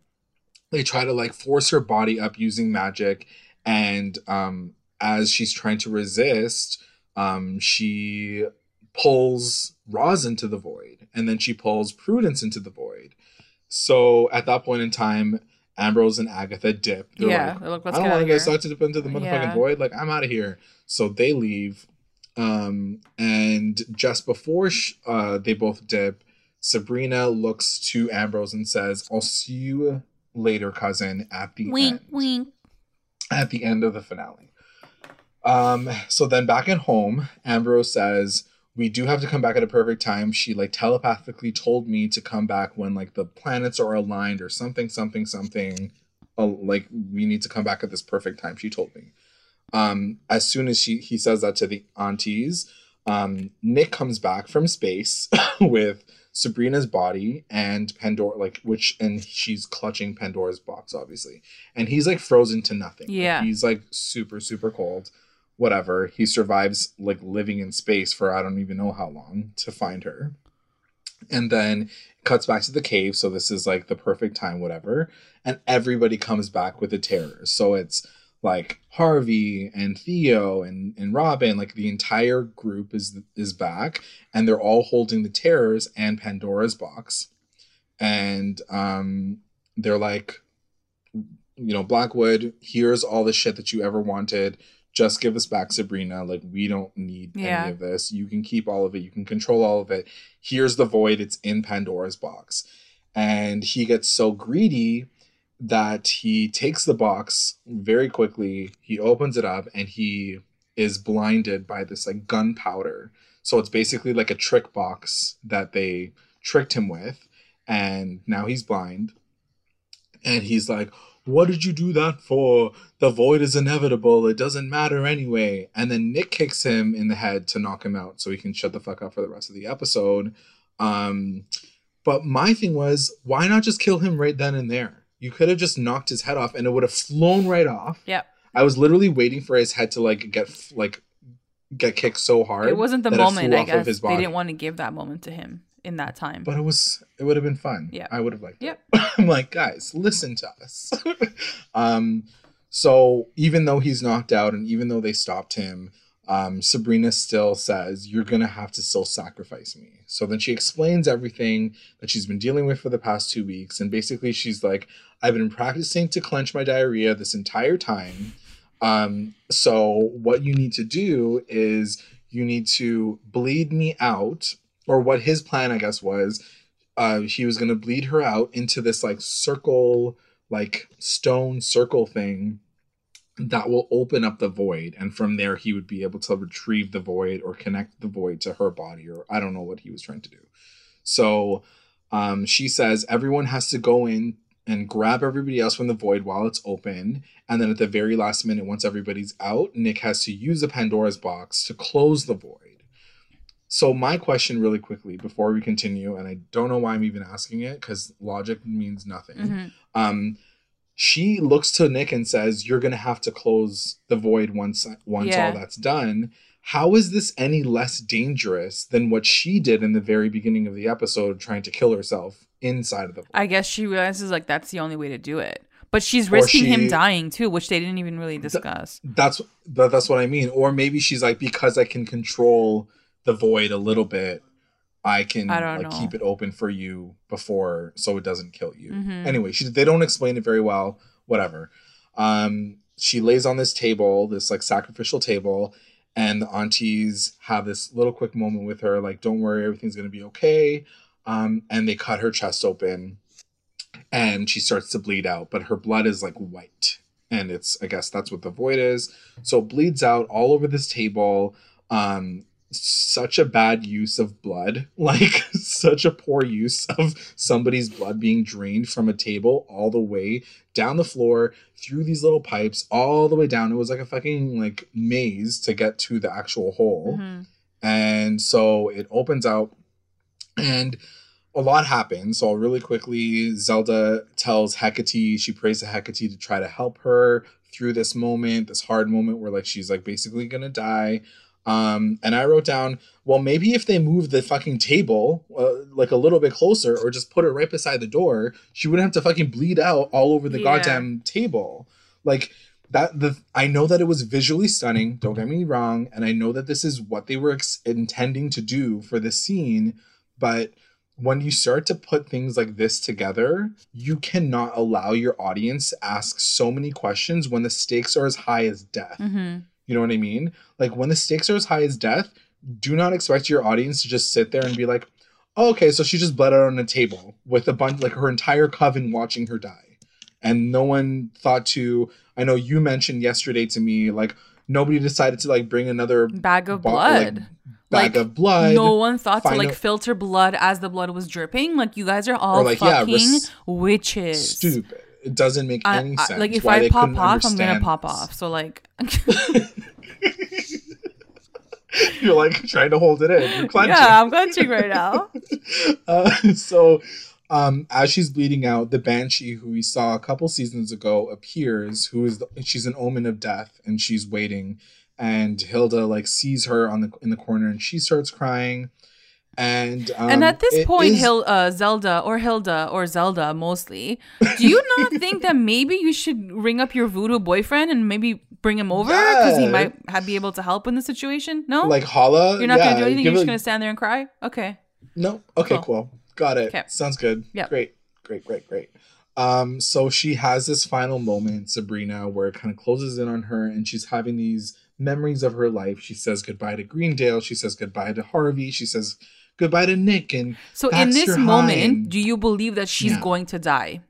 They try to like force her body up using magic. And um, as she's trying to resist, um, she pulls Roz into the void. And then she pulls Prudence into the void so at that point in time, Ambrose and Agatha dip. They're yeah, like, look, I don't want to get sucked into the motherfucking yeah. void. Like I'm out of here. So they leave. Um, and just before sh- uh, they both dip, Sabrina looks to Ambrose and says, "I'll see you later, cousin." At the wink, end. wink. At the end of the finale. Um, so then back at home, Ambrose says, we do have to come back at a perfect time. She like telepathically told me to come back when like the planets are aligned or something, something, something. Uh, like we need to come back at this perfect time. She told me. Um, as soon as she he says that to the aunties, um, Nick comes back from space with Sabrina's body and Pandora, like which, and she's clutching Pandora's box, obviously, and he's like frozen to nothing.
Yeah,
like, he's like super super cold. Whatever. He survives like living in space for I don't even know how long to find her, and then cuts back to the cave. So this is like the perfect time, whatever, and everybody comes back with the terrors. So it's like Harvey and Theo and, and Robin, like the entire group is is back and they're all holding the terrors and Pandora's box. And um they're like you know, Blackwood, here's all the shit that you ever wanted. Just give us back Sabrina. Like we don't need yeah. any of this. You can keep all of it. You can control all of it. Here's the void. It's in Pandora's box. And he gets so greedy that he takes the box very quickly, he opens it up, and he is blinded by this like gunpowder. So it's basically like a trick box that they tricked him with, and now he's blind. And he's like, What did you do that for? The void is inevitable. It doesn't matter anyway. And then Nick kicks him in the head to knock him out so he can shut the fuck up for the rest of the episode. Um, but my thing was, why not just kill him right then and there? You could have just knocked his head off and it would have flown right off.
Yep.
I was literally waiting for his head to like get like get kicked so hard.
It wasn't the moment. I guess they didn't want to give that moment to him in that time.
But it was. It would have been fun.
Yeah.
I would have liked
yep.
it. I'm like, guys, listen to us. um. So even though he's knocked out, and even though they stopped him, um, Sabrina still says, You're to have to still sacrifice me. So then she explains everything that she's been dealing with for the past two weeks. And basically, she's like, I've been practicing to clench my diarrhea this entire time. Um, so what you need to do is you need to bleed me out, or what his plan, I guess, was uh, he was going to bleed her out into this like circle, like stone circle thing that will open up the void and from there he would be able to retrieve the void or connect the void to her body or i don't know what he was trying to do. So um, she says everyone has to go in and grab everybody else from the void while it's open and then at the very last minute once everybody's out nick has to use the pandora's box to close the void so my question really quickly before we continue and i don't know why i'm even asking it because logic means nothing mm-hmm. um, she looks to Nick and says, "You're gonna have to close the void once once yeah. all that's done." How is this any less dangerous than what she did in the very beginning of the episode, trying to kill herself inside of the? Void?
I guess she realizes like that's the only way to do it. But she's risking she, him dying too, which they didn't even really discuss.
Th- that's that's what I mean. Or maybe she's like, because I can control the void a little bit, I can I like know. keep it open for you before so it doesn't kill you. Mm-hmm. Anyway, she they don't explain it very well. Whatever. Um, she lays on this table, this like sacrificial table, and the aunties have this little quick moment with her, like, "Don't worry, everything's gonna be okay." Um, and they cut her chest open, and she starts to bleed out, but her blood is like white, and it's I guess that's what the void is. So it bleeds out all over this table. Um, such a bad use of blood, like such a poor use of somebody's blood being drained from a table all the way down the floor through these little pipes all the way down. It was like a fucking like maze to get to the actual hole. Mm-hmm. And so it opens out and a lot happens. So really quickly, Zelda tells Hecate, she prays to Hecate to try to help her through this moment, this hard moment where like she's like basically gonna die. Um, and I wrote down, well, maybe if they move the fucking table uh, like a little bit closer or just put it right beside the door, she wouldn't have to fucking bleed out all over the yeah. goddamn table. Like that, the I know that it was visually stunning. Don't get me wrong, and I know that this is what they were ex- intending to do for the scene, but when you start to put things like this together, you cannot allow your audience to ask so many questions when the stakes are as high as death. Mm-hmm you know what I mean? Like when the stakes are as high as death, do not expect your audience to just sit there and be like, oh, okay, so she just bled out on a table with a bunch, like her entire coven watching her die. And no one thought to, I know you mentioned yesterday to me, like, nobody decided to like bring another
bag of bo- blood.
Like, bag like, of blood.
No one thought to like a- filter blood as the blood was dripping. Like you guys are all like, fucking yeah, res- witches.
Stupid. It doesn't make I, any sense.
I, like if I pop off, I'm gonna pop off. So like
You're like trying to hold it in. You're
clenching. Yeah, I'm clenching right now.
uh, so, um, as she's bleeding out, the banshee who we saw a couple seasons ago appears. Who is the, she's an omen of death, and she's waiting. And Hilda like sees her on the in the corner, and she starts crying. And um,
and at this point, is... Hil- uh, Zelda or Hilda or Zelda mostly, do you not think that maybe you should ring up your voodoo boyfriend and maybe bring him over because yeah. he might have, be able to help in the situation? No,
like Hala.
You're not yeah, gonna do anything. You're just gonna stand there and cry. Okay.
No. Okay. Cool. cool. Got it. Sounds good. Yeah. Great. Great. Great. Great. Um, so she has this final moment, Sabrina, where it kind of closes in on her, and she's having these memories of her life. She says goodbye to Greendale. She says goodbye to Harvey. She says goodbye to Nick and
so in this moment, do you believe that she's yeah. going to die?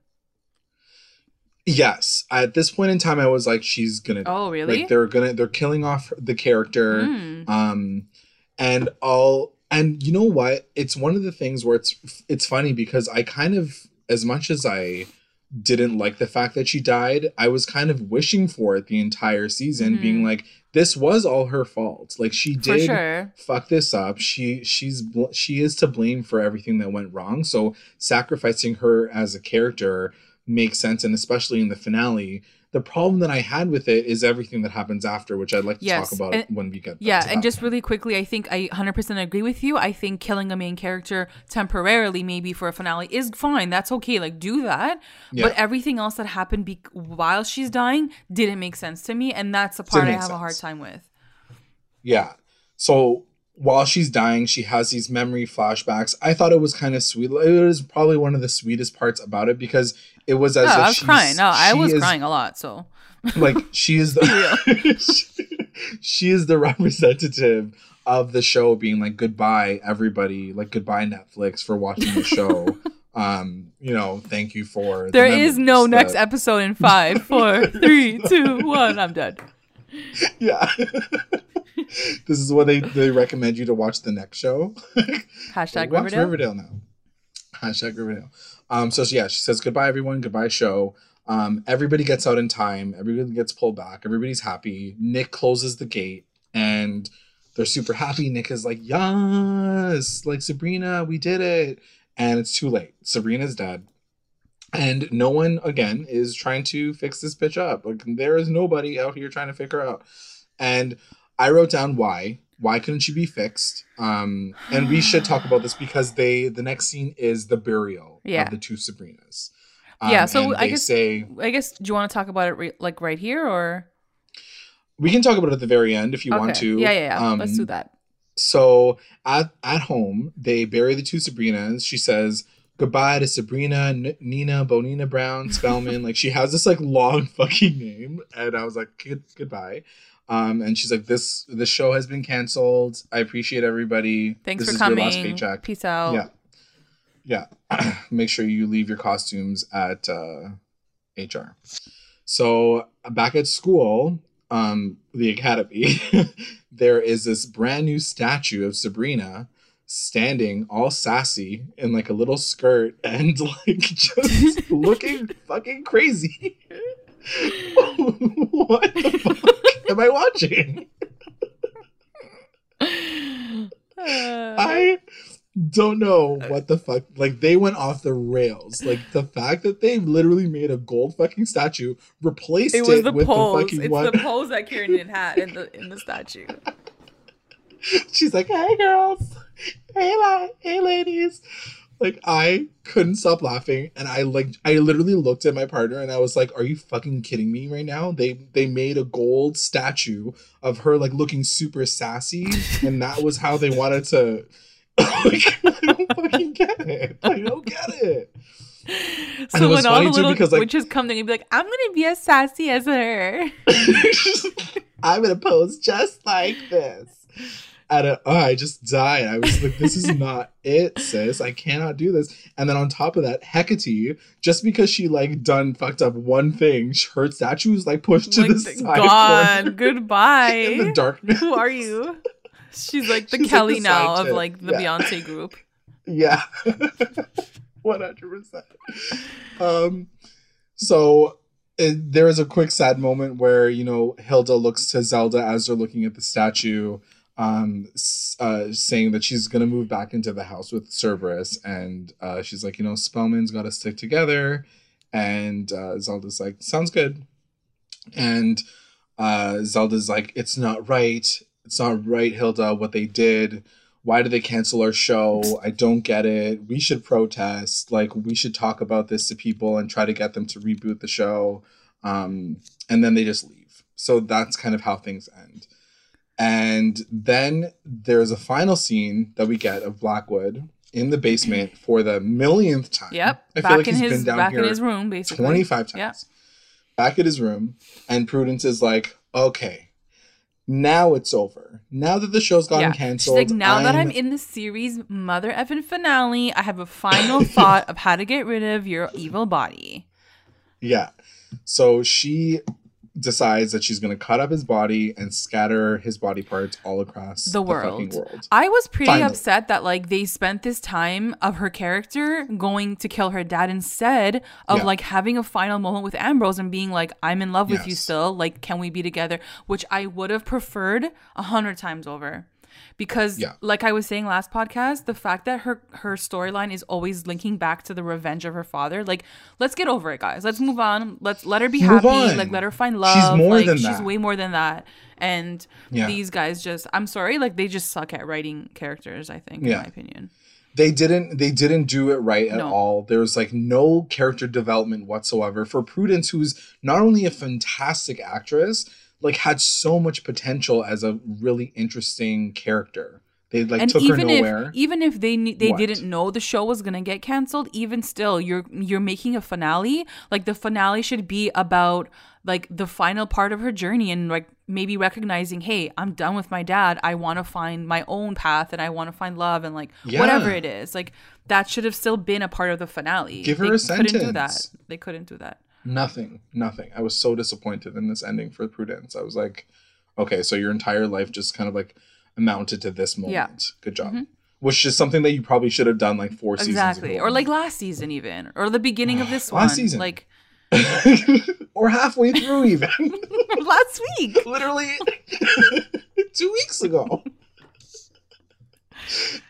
Yes. At this point in time, I was like, she's gonna.
Oh, really?
Like they're gonna they're killing off the character, mm. um, and all. And you know what? It's one of the things where it's it's funny because I kind of as much as I didn't like the fact that she died, I was kind of wishing for it the entire season, mm-hmm. being like, this was all her fault. Like she did sure. fuck this up. She she's she is to blame for everything that went wrong. So sacrificing her as a character makes sense, and especially in the finale, the problem that I had with it is everything that happens after, which I'd like to yes. talk about and, when we get.
Yeah, and just really quickly, I think I 100% agree with you. I think killing a main character temporarily, maybe for a finale, is fine. That's okay. Like do that. Yeah. But everything else that happened be- while she's dying didn't make sense to me, and that's the part I have sense. a hard time with.
Yeah. So while she's dying, she has these memory flashbacks. I thought it was kind of sweet. It was probably one of the sweetest parts about it because it was as
no,
if
I was crying. No, I was is, crying a lot. So,
like, she is the she, she is the representative of the show being like goodbye everybody, like goodbye Netflix for watching the show. um, you know, thank you for.
There the is no that... next episode in five, four, three, two, one. I'm dead.
Yeah. this is what they, they recommend you to watch the next show.
Hashtag watch Riverdale.
Riverdale now. Hashtag Riverdale. Um, so yeah, she says goodbye everyone, goodbye show. Um, everybody gets out in time. Everybody gets pulled back. Everybody's happy. Nick closes the gate, and they're super happy. Nick is like, "Yes, like Sabrina, we did it!" And it's too late. Sabrina's dead, and no one again is trying to fix this bitch up. Like there is nobody out here trying to figure out. And I wrote down why. Why couldn't she be fixed? Um, and we should talk about this because they the next scene is the burial yeah. of the two Sabrinas.
Um, yeah, so I guess say I guess do you want to talk about it re- like right here or
we can talk about it at the very end if you okay. want to.
Yeah, yeah, yeah. Um, Let's do that.
So at at home, they bury the two Sabrinas. She says goodbye to Sabrina, N- Nina, Bonina Brown, Spellman. like she has this like long fucking name, and I was like, Good- goodbye. Um, and she's like, "This the show has been canceled. I appreciate everybody.
Thanks this for coming. Your last paycheck. Peace out.
Yeah, yeah. Make sure you leave your costumes at uh, HR. So back at school, um, the academy, there is this brand new statue of Sabrina standing all sassy in like a little skirt and like just looking fucking crazy. what the fuck am I watching? Uh, I don't know what the fuck. Like they went off the rails. Like the fact that they literally made a gold fucking statue, replaced it, it the with pose. the fucking
it's one. the pose that Kiernan had in the in the statue.
She's like, "Hey girls, hey la- hey ladies." Like I couldn't stop laughing and I like I literally looked at my partner and I was like, Are you fucking kidding me right now? They they made a gold statue of her like looking super sassy and that was how they wanted to like, I don't fucking get it. I don't get it.
So when all the little because, like, witches come, they're gonna be like, "I'm gonna be as sassy as her.
I'm gonna pose just like this." At a oh, I just died. I was like, this is not it, sis. I cannot do this. And then on top of that, Hecate, just because she like done fucked up one thing, her statue is like pushed to like, the side.
Gone. Goodbye.
In the darkness.
Who are you? She's like the She's Kelly like the now of like the yeah. Beyonce group.
Yeah. 100%. Um so it, there is a quick sad moment where you know Hilda looks to Zelda as they're looking at the statue um, uh, saying that she's gonna move back into the house with Cerberus, and uh, she's like, you know, Spellman's got to stick together, and uh, Zelda's like, sounds good, and uh, Zelda's like, it's not right, it's not right, Hilda, what they did. Why did they cancel our show? I don't get it. We should protest. Like, we should talk about this to people and try to get them to reboot the show. Um, and then they just leave. So that's kind of how things end. And then there's a final scene that we get of Blackwood in the basement for the millionth time.
Yep. I back like in his back in his room, basically.
25 times. Yep. Back at his room. And Prudence is like, okay, now it's over. Now that the show's gotten yeah. canceled. She's like,
now I'm... that I'm in the series mother effing finale, I have a final thought of how to get rid of your evil body.
Yeah. So she decides that she's going to cut up his body and scatter his body parts all across the, the world. world.
I was pretty Finally. upset that like they spent this time of her character going to kill her dad instead of yeah. like having a final moment with Ambrose and being like, "I'm in love with yes. you still. Like, can we be together?" Which I would have preferred a hundred times over because yeah. like i was saying last podcast the fact that her her storyline is always linking back to the revenge of her father like let's get over it guys let's move on let's let her be move happy on. like let her find love she's more like, than she's that. way more than that and yeah. these guys just i'm sorry like they just suck at writing characters i think yeah. in my opinion
they didn't they didn't do it right at no. all there's like no character development whatsoever for prudence who's not only a fantastic actress like had so much potential as a really interesting character. They like and took
even
her nowhere.
If, even if they they what? didn't know the show was gonna get canceled, even still, you're you're making a finale. Like the finale should be about like the final part of her journey and like maybe recognizing, hey, I'm done with my dad. I want to find my own path and I want to find love and like yeah. whatever it is. Like that should have still been a part of the finale.
Give her they a sentence.
Couldn't do that. They couldn't do that.
Nothing, nothing. I was so disappointed in this ending for Prudence. I was like, okay, so your entire life just kind of like amounted to this moment. Yeah. Good job. Mm-hmm. Which is something that you probably should have done like four exactly. seasons
Exactly. Or like last season even. Or the beginning of this last one. season. Like
or halfway through even.
last week.
Literally two weeks ago.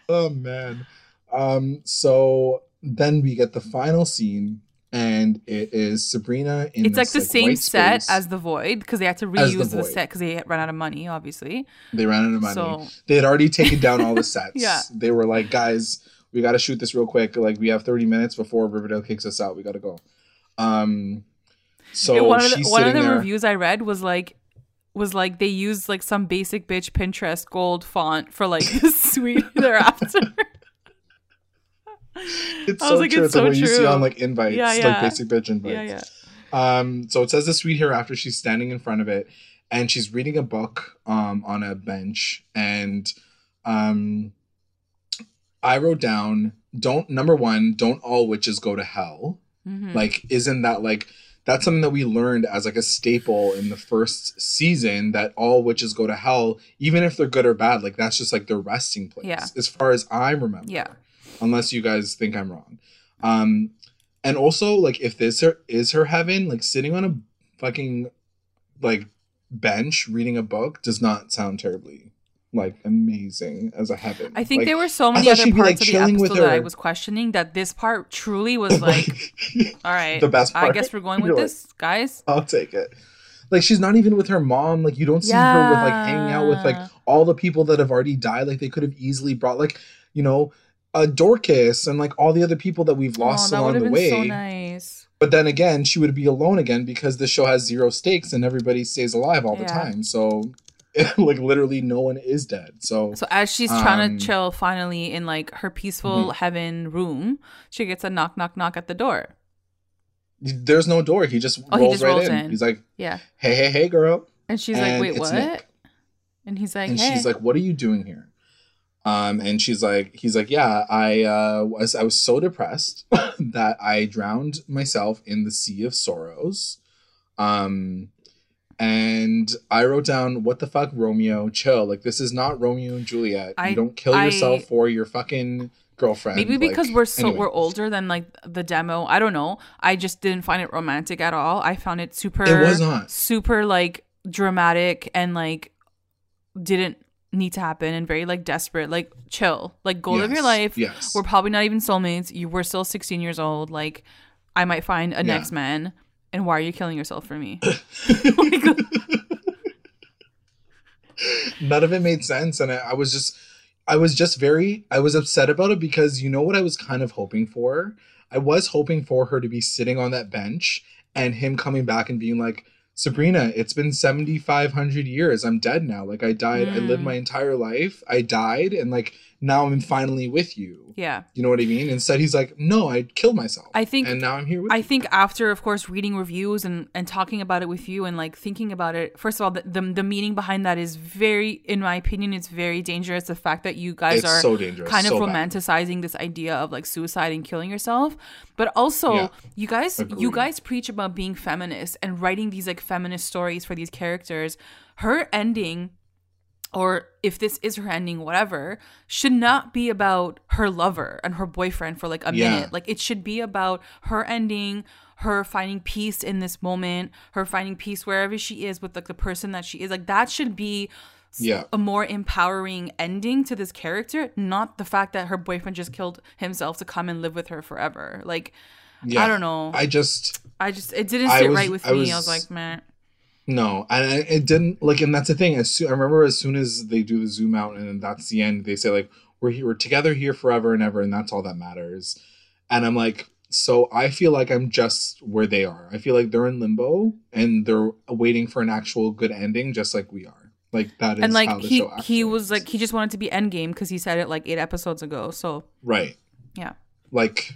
oh man. Um so then we get the final scene and it is Sabrina
in. It's like the like, same set space. as the Void because they had to reuse the, the, set because they ran out of money. Obviously,
they ran out of money. So... They had already taken down all the sets. yeah, they were like, guys, we got to shoot this real quick. Like we have thirty minutes before Riverdale kicks us out. We got to go. Um, so
one of the, one of the reviews I read was like was like they used like some basic bitch Pinterest gold font for like the sweet hereafter.
it's so like, true. It's, so what true. you see on like invites, yeah, yeah. like basic bitch invites. Yeah, yeah. Um, so it says the sweet hereafter. She's standing in front of it, and she's reading a book um on a bench. And um, I wrote down, "Don't number one, don't all witches go to hell." Mm-hmm. Like, isn't that like that's something that we learned as like a staple in the first season that all witches go to hell, even if they're good or bad. Like that's just like their resting place. Yeah. As far as I remember.
Yeah
unless you guys think I'm wrong. Um, and also like if this her, is her heaven, like sitting on a fucking like bench reading a book does not sound terribly like amazing as a heaven.
I think
like,
there were so many other parts like, of the episode that I was questioning that this part truly was like, all right, the best part. I guess we're going with this, like, guys.
I'll take it. Like she's not even with her mom. Like you don't see yeah. her with like hanging out with like all the people that have already died. Like they could have easily brought like you know uh, Dorcas and like all the other people that we've lost oh, along the way. So nice. But then again, she would be alone again because the show has zero stakes and everybody stays alive all yeah. the time. So like literally no one is dead. So
So as she's um, trying to chill finally in like her peaceful mm-hmm. heaven room, she gets a knock knock knock at the door.
There's no door. He just oh, rolls he just right rolls in. in. He's like,
"Yeah,
hey, hey, hey, girl."
And she's and like, "Wait, what?" Nick. And he's like,
and
hey.
she's like, "What are you doing here?" Um, and she's like, he's like, yeah, I uh, was, I was so depressed that I drowned myself in the sea of sorrows. Um, and I wrote down, what the fuck, Romeo, chill. Like, this is not Romeo and Juliet. I, you don't kill yourself for your fucking girlfriend.
Maybe because like, we're so anyway. we're older than like the demo. I don't know. I just didn't find it romantic at all. I found it super. It was not super like dramatic and like didn't need to happen and very like desperate. Like chill, like go yes. live your life. Yes, we're probably not even soulmates. You we're still 16 years old. Like I might find a yeah. next man. And why are you killing yourself for me?
None of it made sense, and I, I was just, I was just very, I was upset about it because you know what I was kind of hoping for. I was hoping for her to be sitting on that bench and him coming back and being like, Sabrina, it's been 7,500 years. I'm dead now. Like, I died. Mm. I lived my mm. entire life. I died. And, like, now I'm finally with you.
Yeah.
You know what I mean? Instead, he's like, no, I killed myself. I think, and now I'm here with
I
you.
think after, of course, reading reviews and, and talking about it with you and like thinking about it, first of all, the, the, the meaning behind that is very, in my opinion, it's very dangerous. The fact that you guys it's are so dangerous, kind of so romanticizing bad. this idea of like suicide and killing yourself. But also, yeah. you guys, Agreed. you guys preach about being feminist and writing these like feminist stories for these characters. Her ending or if this is her ending, whatever, should not be about her lover and her boyfriend for like a yeah. minute. Like it should be about her ending, her finding peace in this moment, her finding peace wherever she is with like the person that she is. Like that should be yeah. a more empowering ending to this character, not the fact that her boyfriend just killed himself to come and live with her forever. Like yeah. I don't know.
I just
I just it didn't sit was, right with I me. Was, I was like, man.
No, and it didn't like, and that's the thing. As soon, I remember, as soon as they do the zoom out, and that's the end. They say like, "We're here, we're together here forever and ever, and that's all that matters." And I'm like, so I feel like I'm just where they are. I feel like they're in limbo and they're waiting for an actual good ending, just like we are. Like that is and like
he he was like he just wanted to be Endgame because he said it like eight episodes ago. So
right,
yeah,
like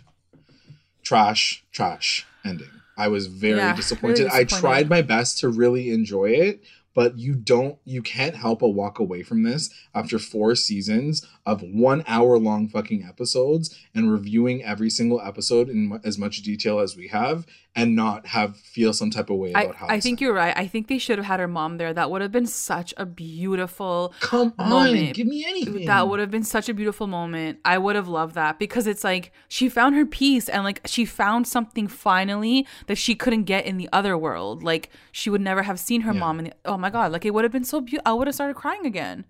trash, trash ending. I was very yeah, disappointed. Really disappointed. I tried my best to really enjoy it, but you don't you can't help but walk away from this after four seasons of one hour long fucking episodes and reviewing every single episode in as much detail as we have and not have feel some type of way about
I, how I think you're right. I think they should have had her mom there. That would have been such a beautiful
Come on, moment. give me anything.
That would have been such a beautiful moment. I would have loved that because it's like she found her peace and like she found something finally that she couldn't get in the other world. Like she would never have seen her yeah. mom And oh my god, like it would have been so beautiful. I would have started crying again.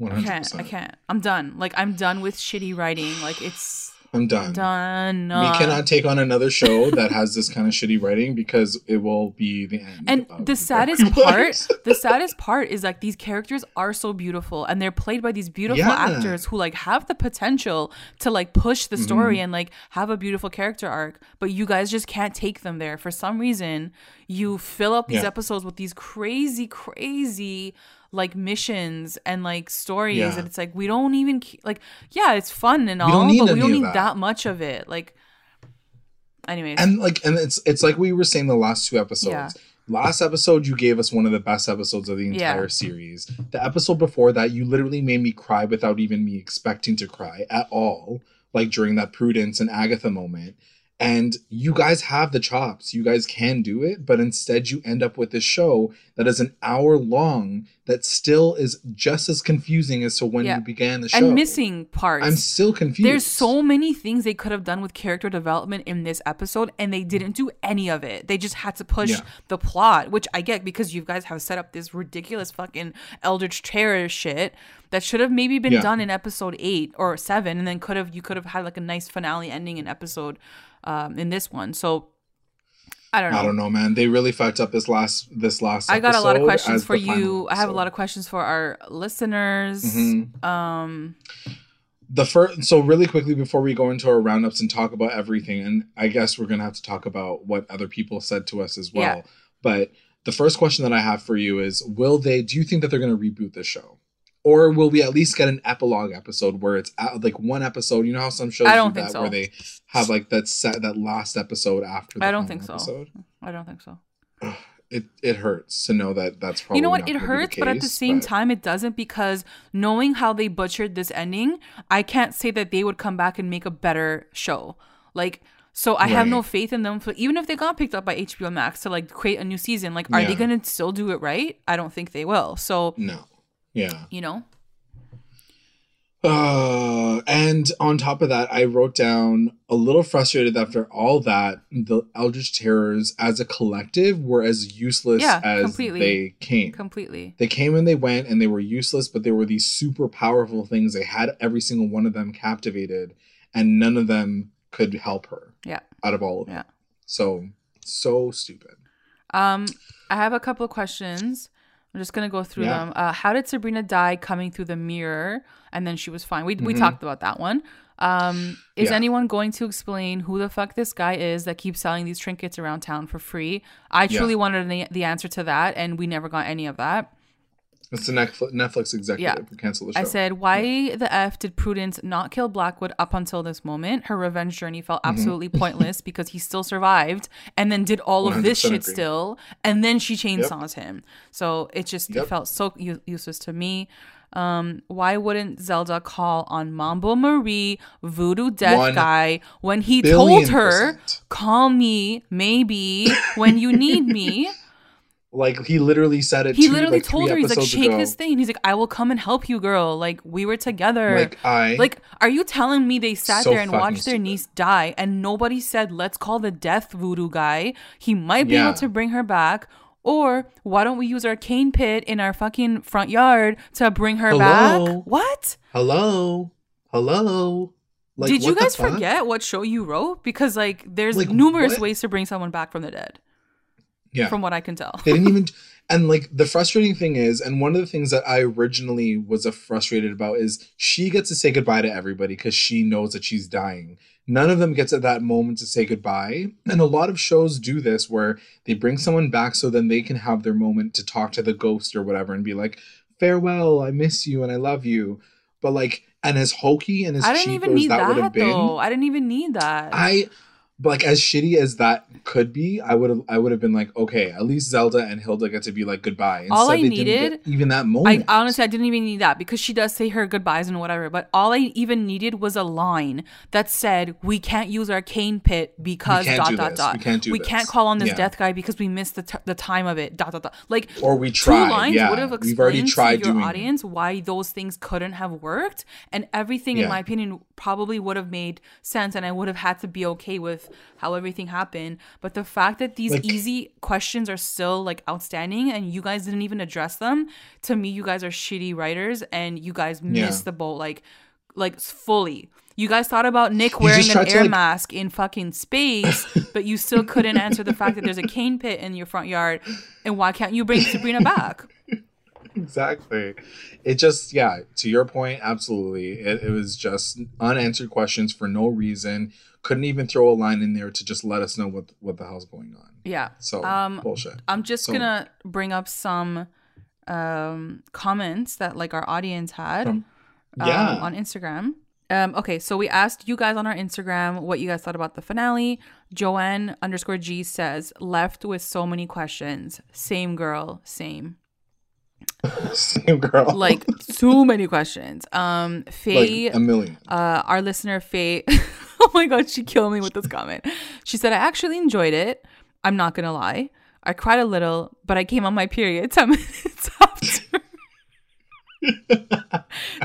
100%. I can't. I can't. I'm done. Like I'm done with shitty writing. Like it's
I'm done.
Done.
We cannot take on another show that has this kind of shitty writing because it will be the end.
And the saddest part, the saddest part is like these characters are so beautiful and they're played by these beautiful yeah. actors who like have the potential to like push the story mm-hmm. and like have a beautiful character arc, but you guys just can't take them there for some reason. You fill up these yeah. episodes with these crazy, crazy like missions and like stories yeah. and it's like we don't even like yeah it's fun and all but we don't need that. that. much of it like anyways
and like and it's it's like we were saying the last two episodes yeah. last episode you gave us one of the best episodes of the entire yeah. series the episode before that you literally made me cry without even me expecting to cry at all like during that prudence and agatha moment and you guys have the chops. You guys can do it, but instead you end up with this show that is an hour long that still is just as confusing as to when yeah. you began the show.
And missing parts.
I'm still confused.
There's so many things they could have done with character development in this episode, and they didn't do any of it. They just had to push yeah. the plot, which I get because you guys have set up this ridiculous fucking Eldritch Terror shit that should have maybe been yeah. done in episode eight or seven, and then could have you could have had like a nice finale ending in episode um, in this one. So I don't know.
I don't know, man. They really fucked up this last this last.
I got a lot of questions for you. I have a lot of questions for our listeners. Mm-hmm. Um,
the first, so really quickly before we go into our roundups and talk about everything, and I guess we're gonna have to talk about what other people said to us as well. Yeah. But the first question that I have for you is: Will they? Do you think that they're gonna reboot this show? Or will we at least get an epilogue episode where it's like one episode? You know how some shows I don't do think that so. where they have like that set that last episode after.
I don't think episode? so. I don't think so.
It it hurts to know that that's probably
you know what it hurts, case, but at the same but... time it doesn't because knowing how they butchered this ending, I can't say that they would come back and make a better show. Like so I right. have no faith in them. Even if they got picked up by HBO Max to like create a new season, like are yeah. they gonna still do it right? I don't think they will. So
no. Yeah.
You know?
Uh, and on top of that, I wrote down a little frustrated after all that the Eldritch Terrors as a collective were as useless yeah, as completely. they came.
Completely.
They came and they went and they were useless, but they were these super powerful things. They had every single one of them captivated, and none of them could help her.
Yeah.
Out of all of them. Yeah. So so stupid.
Um, I have a couple of questions. I'm just gonna go through yeah. them. Uh, how did Sabrina die coming through the mirror and then she was fine? We mm-hmm. we talked about that one. Um, is yeah. anyone going to explain who the fuck this guy is that keeps selling these trinkets around town for free? I truly yeah. wanted the, the answer to that, and we never got any of that.
It's the Netflix executive yeah. who canceled the show.
I said, why yeah. the F did Prudence not kill Blackwood up until this moment? Her revenge journey felt mm-hmm. absolutely mm-hmm. pointless because he still survived and then did all of this shit agree. still. And then she chainsaws yep. him. So it just yep. it felt so u- useless to me. Um, why wouldn't Zelda call on Mambo Marie, Voodoo Death One Guy, when he told her, percent. call me maybe when you need me?
Like he literally said it.
He literally like, told her, he's like, shake ago. his thing. He's like, I will come and help you, girl. Like we were together. Like I. Like, are you telling me they sat so there and watched their niece die and nobody said, let's call the death voodoo guy. He might be yeah. able to bring her back. Or why don't we use our Cain pit in our fucking front yard to bring her Hello? back? What?
Hello. Hello.
Like, Did you guys forget what show you wrote? Because like there's like, numerous what? ways to bring someone back from the dead. Yeah. From what I can tell.
they didn't even and like the frustrating thing is, and one of the things that I originally was frustrated about is she gets to say goodbye to everybody because she knows that she's dying. None of them gets at that moment to say goodbye. And a lot of shows do this where they bring someone back so then they can have their moment to talk to the ghost or whatever and be like, farewell, I miss you and I love you. But like, and as hokey and as I didn't even need that, that would have been.
I didn't even need that.
I but like as shitty as that could be, I would have I would have been like, okay, at least Zelda and Hilda get to be like goodbye. Instead, all I needed even that moment.
I honestly I didn't even need that because she does say her goodbyes and whatever. But all I even needed was a line that said, "We can't use our Cain pit because dot dot this. dot. We can't do. We this. can't call on this yeah. death guy because we missed the t- the time of it. Dot dot dot. Like
or we tried. Two lines yeah. would have
explained We've already tried to your audience that. why those things couldn't have worked, and everything, yeah. in my opinion, probably would have made sense, and I would have had to be okay with how everything happened. But the fact that these like, easy questions are still like outstanding and you guys didn't even address them, to me, you guys are shitty writers and you guys missed yeah. the boat like like fully. You guys thought about Nick wearing an air like... mask in fucking space, but you still couldn't answer the fact that there's a Cain pit in your front yard. And why can't you bring Sabrina back?
exactly. It just, yeah, to your point, absolutely. It, it was just unanswered questions for no reason couldn't even throw a line in there to just let us know what what the hell's going on.
Yeah.
So um, bullshit.
I'm just so, gonna bring up some um, comments that like our audience had. From, yeah. Um, on Instagram. Um, okay, so we asked you guys on our Instagram what you guys thought about the finale. Joanne underscore G says, left with so many questions. Same girl, same.
Same girl.
like too many questions. Um Faye
like a million.
Uh our listener Faye oh my god, she killed me with this comment. She said, I actually enjoyed it. I'm not gonna lie. I cried a little, but I came on my period 10 minutes after.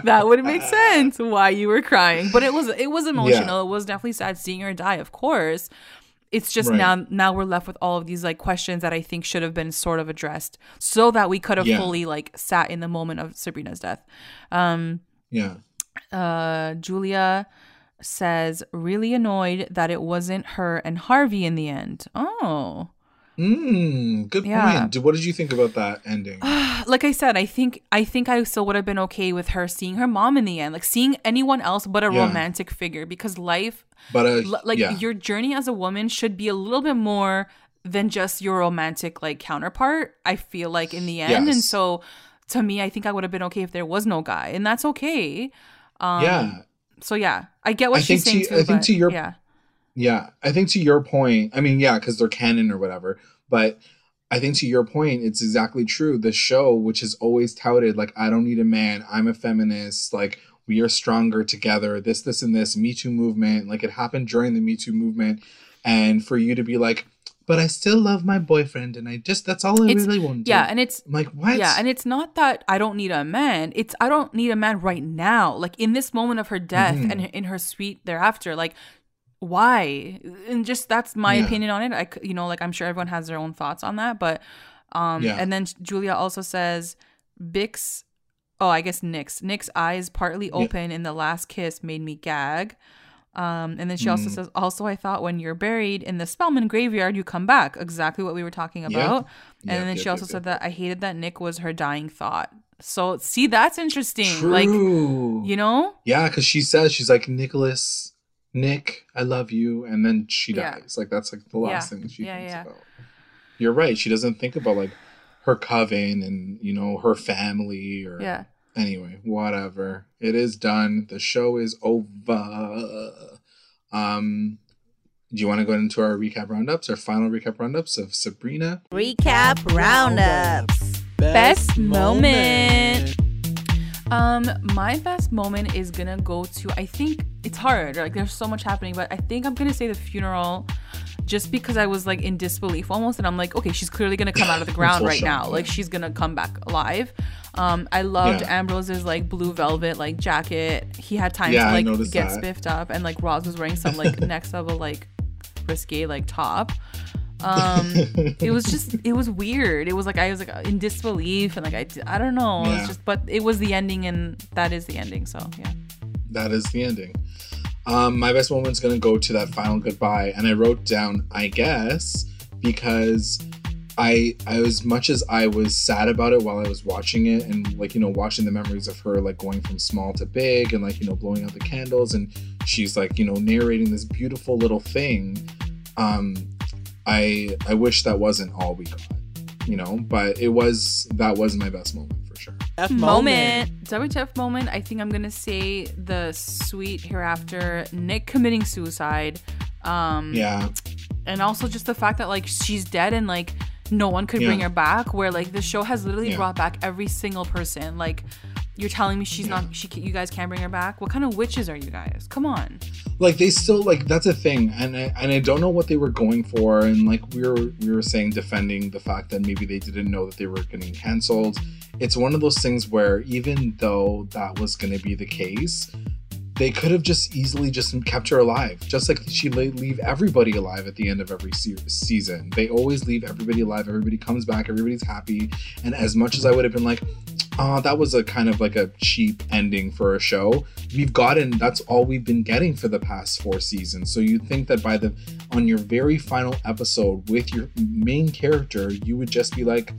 that would make sense why you were crying. But it was it was emotional. Yeah. It was definitely sad seeing her die, of course. It's just right. now now we're left with all of these like questions that I think should have been sort of addressed so that we could have yeah. fully like sat in the moment of Sabrina's death. Um
Yeah.
Uh Julia says, really annoyed that it wasn't her and Harvey in the end. Oh.
Mm, good yeah. point. What did you think about that ending?
like I said, I think I think I still would have been okay with her seeing her mom in the end, like seeing anyone else but a yeah. romantic figure, because life,
but uh,
l- like yeah. your journey as a woman should be a little bit more than just your romantic like counterpart. I feel like in the end, yes. and so to me, I think I would have been okay if there was no guy, and that's okay. Um, yeah, so yeah, I get what I she's saying to, too. I think to your yeah,
yeah, I think to your point. I mean, yeah, because they're canon or whatever. But I think to your point, it's exactly true. The show, which is always touted like, I don't need a man. I'm a feminist. Like we are stronger together. This, this, and this. Me Too movement. Like it happened during the Me Too movement, and for you to be like, but I still love my boyfriend, and I just that's all I it's, really want.
Yeah, and it's
I'm like what?
Yeah, and it's not that I don't need a man. It's I don't need a man right now. Like in this moment of her death mm-hmm. and in her sweet hereafter. Like why? And just that's my yeah. opinion on it. I you know like I'm sure everyone has their own thoughts on that, but um, yeah. and then Julia also says Bix oh, I guess Nick's. Nick's eyes partly open in the last kiss made me gag. Um, and then she also mm. says, also, I thought when you're buried in the Spellman graveyard, you come back. Exactly what we were talking about. Yeah. And then she also said that I hated that Nick was her dying thought. So, see, that's interesting. True. Like, you know?
Yeah, because she says, she's like, Nicholas, Nick, I love you. And then she dies. Like, that's like the last thing she thinks about. You're right. She doesn't think about, like, her coven and you know her family or
yeah
anyway whatever it is done the show is over um do you want to go into our recap roundups our final recap roundups of sabrina
recap roundups
best, best moment. moment um my best moment is gonna go to i think it's hard like there's so much happening but i think i'm gonna say the funeral just because I was like in disbelief almost, and I'm like, okay, she's clearly gonna come out of the ground right now. Like she's gonna come back alive. Um, I loved yeah. Ambrose's like blue velvet like jacket. He had time yeah, to like get that. spiffed up, and like Roz was wearing some like next level like risque like top. Um, it was just it was weird. It was like I was like in disbelief and like I I don't know. Yeah. It's just but it was the ending, and that is the ending. So yeah,
that is the ending. Um, my best moment's gonna go to that final goodbye, and I wrote down, I guess, because I, I as much as I was sad about it while I was watching it, and like you know, watching the memories of her like going from small to big, and like you know, blowing out the candles, and she's like you know narrating this beautiful little thing. Um, I I wish that wasn't all we got, you know, but it was that was my best moment. For sure.
F moment. WTF moment. I think I'm gonna say the sweet hereafter. Nick committing suicide. Um,
yeah.
And also just the fact that like she's dead and like no one could yeah. bring her back. Where like the show has literally yeah. brought back every single person. Like you're telling me she's not. She you guys can't bring her back. What kind of witches are you guys? Come on.
Like they still like that's a thing, and I, and I don't know what they were going for. And like we were we were saying defending the fact that maybe they didn't know that they were getting canceled it's one of those things where even though that was going to be the case, they could have just easily just kept her alive, just like she leave everybody alive at the end of every se- season. They always leave everybody alive. Everybody comes back. Everybody's happy. And as much as I would have been like, oh, that was a kind of like a cheap ending for a show. We've gotten that's all we've been getting for the past four seasons. So you'd think that by the on your very final episode with your main character, you would just be like,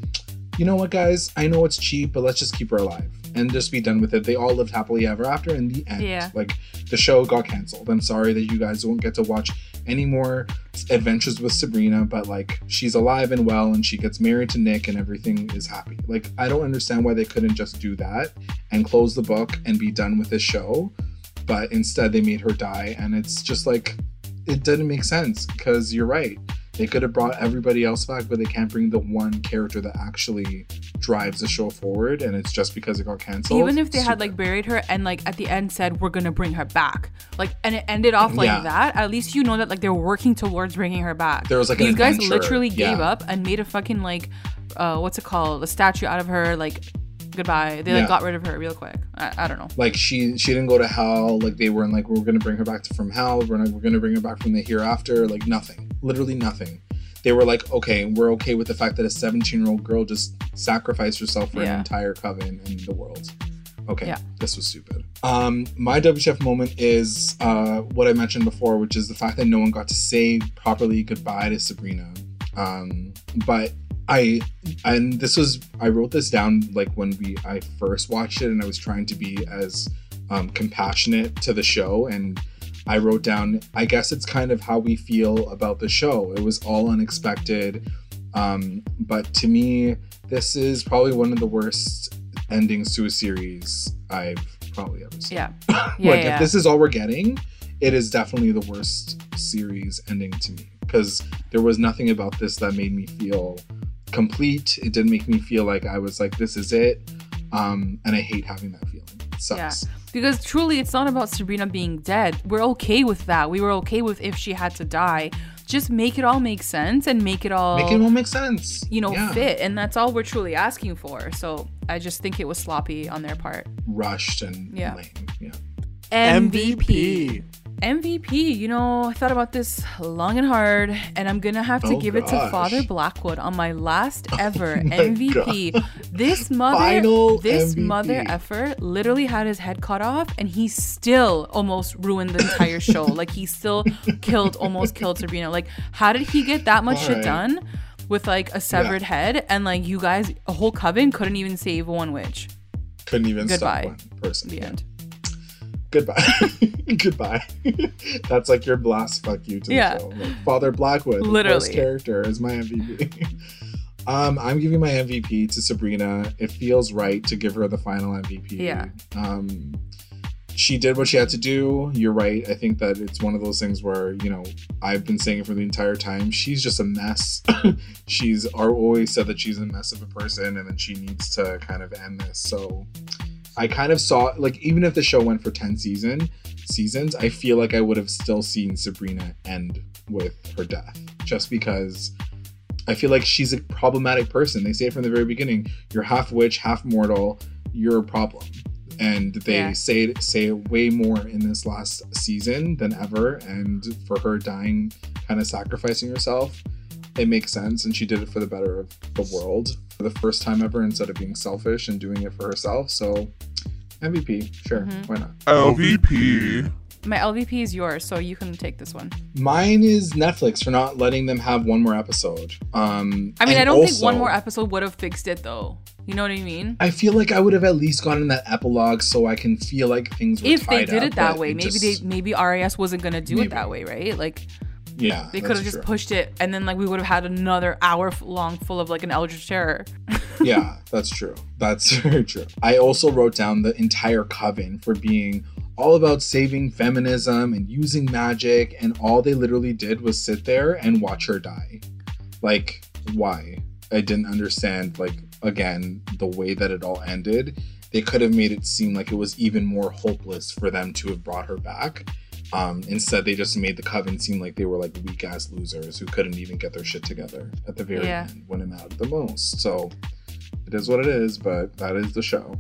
you know what, guys? I know it's cheap, but let's just keep her alive and just be done with it. They all lived happily ever after in the end.
Yeah.
Like the show got canceled. I'm sorry that you guys won't get to watch any more adventures with Sabrina, but like she's alive and well and she gets married to Nick and everything is happy. Like I don't understand why they couldn't just do that and close the book and be done with this show. But instead they made her die and it's just like it didn't make sense because you're right they could have brought everybody else back, but they can't bring the one character that actually drives the show forward, and it's just because it got canceled.
Even if they had like buried her and like at the end said we're gonna bring her back, like and it ended off like yeah. that, at least you know that like they're working towards bringing her back.
There was like
these guys literally gave up and made a fucking like, uh, what's it called, a statue out of her, like goodbye. They like yeah. got rid of her real quick. I, I don't know.
Like she she didn't go to hell. Like they weren't like we're gonna bring her back to, from hell. We're not, we're gonna bring her back from the hereafter. Like nothing. Literally nothing. They were like, okay, we're okay with the fact that a 17 year old girl just sacrificed herself for yeah. an entire coven in the world. Okay, yeah. this was stupid. Um, my WTF moment is uh, what I mentioned before, which is the fact that no one got to say properly goodbye to Sabrina. Um, but I and this was I wrote this down like when we I first watched it and I was trying to be as um, compassionate to the show and I wrote down I guess it's kind of how we feel about the show. It was all unexpected. Um, but to me, this is probably one of the worst endings to a series I've probably ever seen.
Yeah.
yeah like
yeah,
if this is all we're getting, it is definitely the worst series ending to me because there was nothing about this that made me feel complete. It didn't make me feel like I was like, this is it. Um, and I hate having that feeling. It sucks.
Yeah. Because truly, it's not about Sabrina being dead. We're okay with that. We were okay with if she had to die. just make it all make sense and make it all
make it all make sense.
You know, yeah. fit, and that's all we're truly asking for. So I just think it was sloppy on their part,
rushed and yeah, lame. yeah.
MVP. MVP. MVP, you know, I thought about this long and hard, and I'm gonna have to oh give gosh. it to Father Blackwood on my last oh ever oh MVP. God. This mother, Final this MVP. mother effer literally had his head cut off, and he still almost ruined the entire show. like he still killed, almost killed Sabrina. Like, how did he get that much All shit right. done with like a severed yeah. head? And like you guys, a whole coven couldn't even save one witch.
Couldn't even Goodbye. stop one person.
The end
goodbye. Goodbye. That's like your blast fuck you to yeah. the show. Like, father blackwood literally. the character is my mvp um i'm giving my mvp to sabrina. It feels right to give her the final mvp
yeah.
Um she did what she had to do. You're right. I think that it's one of those things where you know i've been saying it for the entire time. She's just a mess. She's always said that she's a mess of a person and then she needs to kind of end this. So I kind of saw like even if the show went for 10 season seasons, I feel like I would have still seen Sabrina end with her death just because I feel like she's a problematic person. They say it from the very beginning, you're half witch, half mortal, you're a problem. And they yeah. say it, say it way more in this last season than ever. And for her dying, kind of sacrificing herself, it makes sense. And she did it for the better of the world for the first time ever instead of being selfish and doing it for herself. So MVP, sure, mm-hmm. why not?
LVP.
My LVP is yours, so you can take this one.
Mine is Netflix for not letting them have one more episode. Um,
I mean, I don't also, think one more episode would have fixed it, though. You know what I mean?
I feel like I would have at least gotten that epilogue so I can feel like things were.
If they
did
up, it that way, maybe just, they maybe RAS wasn't gonna do maybe. it that way, right? Like
yeah,
they could have just true. pushed it, and then like we would have had another hour long full of like an Eldritch Terror.
yeah, that's true. That's very true. I also wrote down the entire coven for being all about saving feminism and using magic, and all they literally did was sit there and watch her die. Like, why? I didn't understand. Like, again, the way that it all ended. They could have made it seem like it was even more hopeless for them to have brought her back um, instead, they just made the Coven seem like they were like weak ass losers who couldn't even get their shit together at the very yeah. end when it mattered the most. So it is what it is, but that is the show.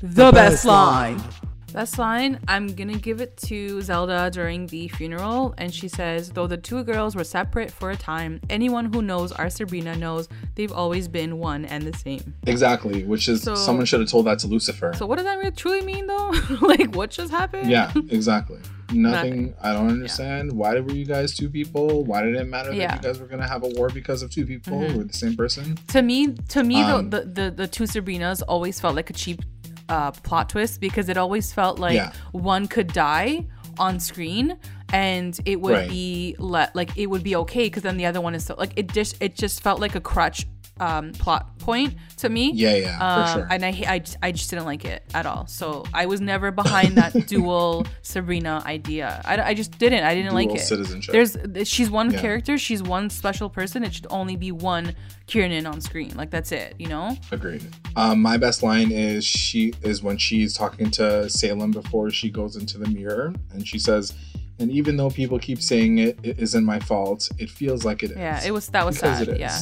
The, the best, best line. line. Best line, I'm gonna give it to Zelda during the funeral, and she says, Though the two girls were separate for a time, anyone who knows our Sabrina knows they've always been one and the same.
Exactly, which is so, someone should have told that to Lucifer.
So, what does that really truly mean though? like, what just happened?
Yeah, exactly. Nothing. I don't understand. Yeah. Why were you guys two people? Why did it matter yeah. that you guys were gonna have a war because of two people mm-hmm. who were the same person?
To me, to me, um, the, the the two Sabrinas always felt like a cheap uh, plot twist because it always felt like yeah. one could die on screen and it would right. be let like it would be okay because then the other one is so like it just it just felt like a crutch um, plot point to me.
Yeah, yeah, um, for sure.
And I, I, I just didn't like it at all. So I was never behind that dual Sabrina idea. I, I just didn't. I didn't dual like it.
Citizenship.
There's she's one yeah. character. She's one special person. It should only be one Kiernan on screen. Like that's it. You know.
Agreed. Um, my best line is she is when she's talking to Salem before she goes into the mirror, and she says. And even though people keep saying it, it isn't my fault. It feels like it is.
Yeah, it was that was because sad. Yeah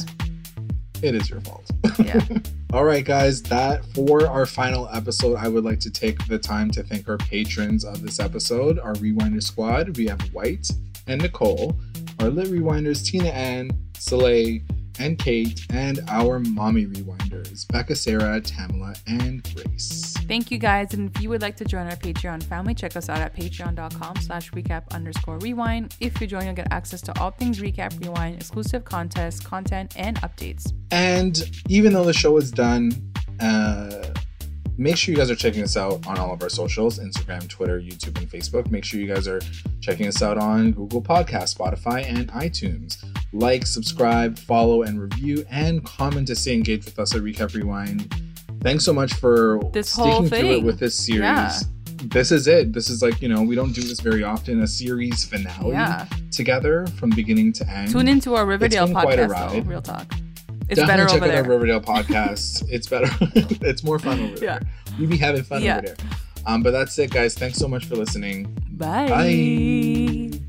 it is your fault. Yeah. All right, guys, that for our final episode, I would like to take the time to thank our patrons of this episode, our Rewinder squad. We have White and Nicole, our lit rewinders, Tina Ann, Soleil, and Kate, and our mommy rewinders, Becca, Sarah, Tamala, and Grace.
Thank you guys. And if you would like to join our Patreon family, check us out at patreon.com slash recap underscore rewind. If you join, you'll get access to all things recap rewind, exclusive contests, content, and updates.
And even though the show is done, uh, make sure you guys are checking us out on all of our socials Instagram, Twitter, YouTube, and Facebook. Make sure you guys are checking us out on Google Podcast, Spotify, and iTunes. Like, subscribe, follow, and review, and comment to stay engaged with us at Recap Rewind. Thanks so much for
this sticking through
it with this series. Yeah. This is it. This is like, you know, we don't do this very often. A series finale yeah. together from beginning to end.
Tune into our Riverdale podcast, real talk.
It's Definitely better check out there. our Riverdale podcast. it's better. it's more fun over there. Yeah. We be having fun yeah. over there. Um, but that's it, guys. Thanks so much for listening.
Bye. Bye.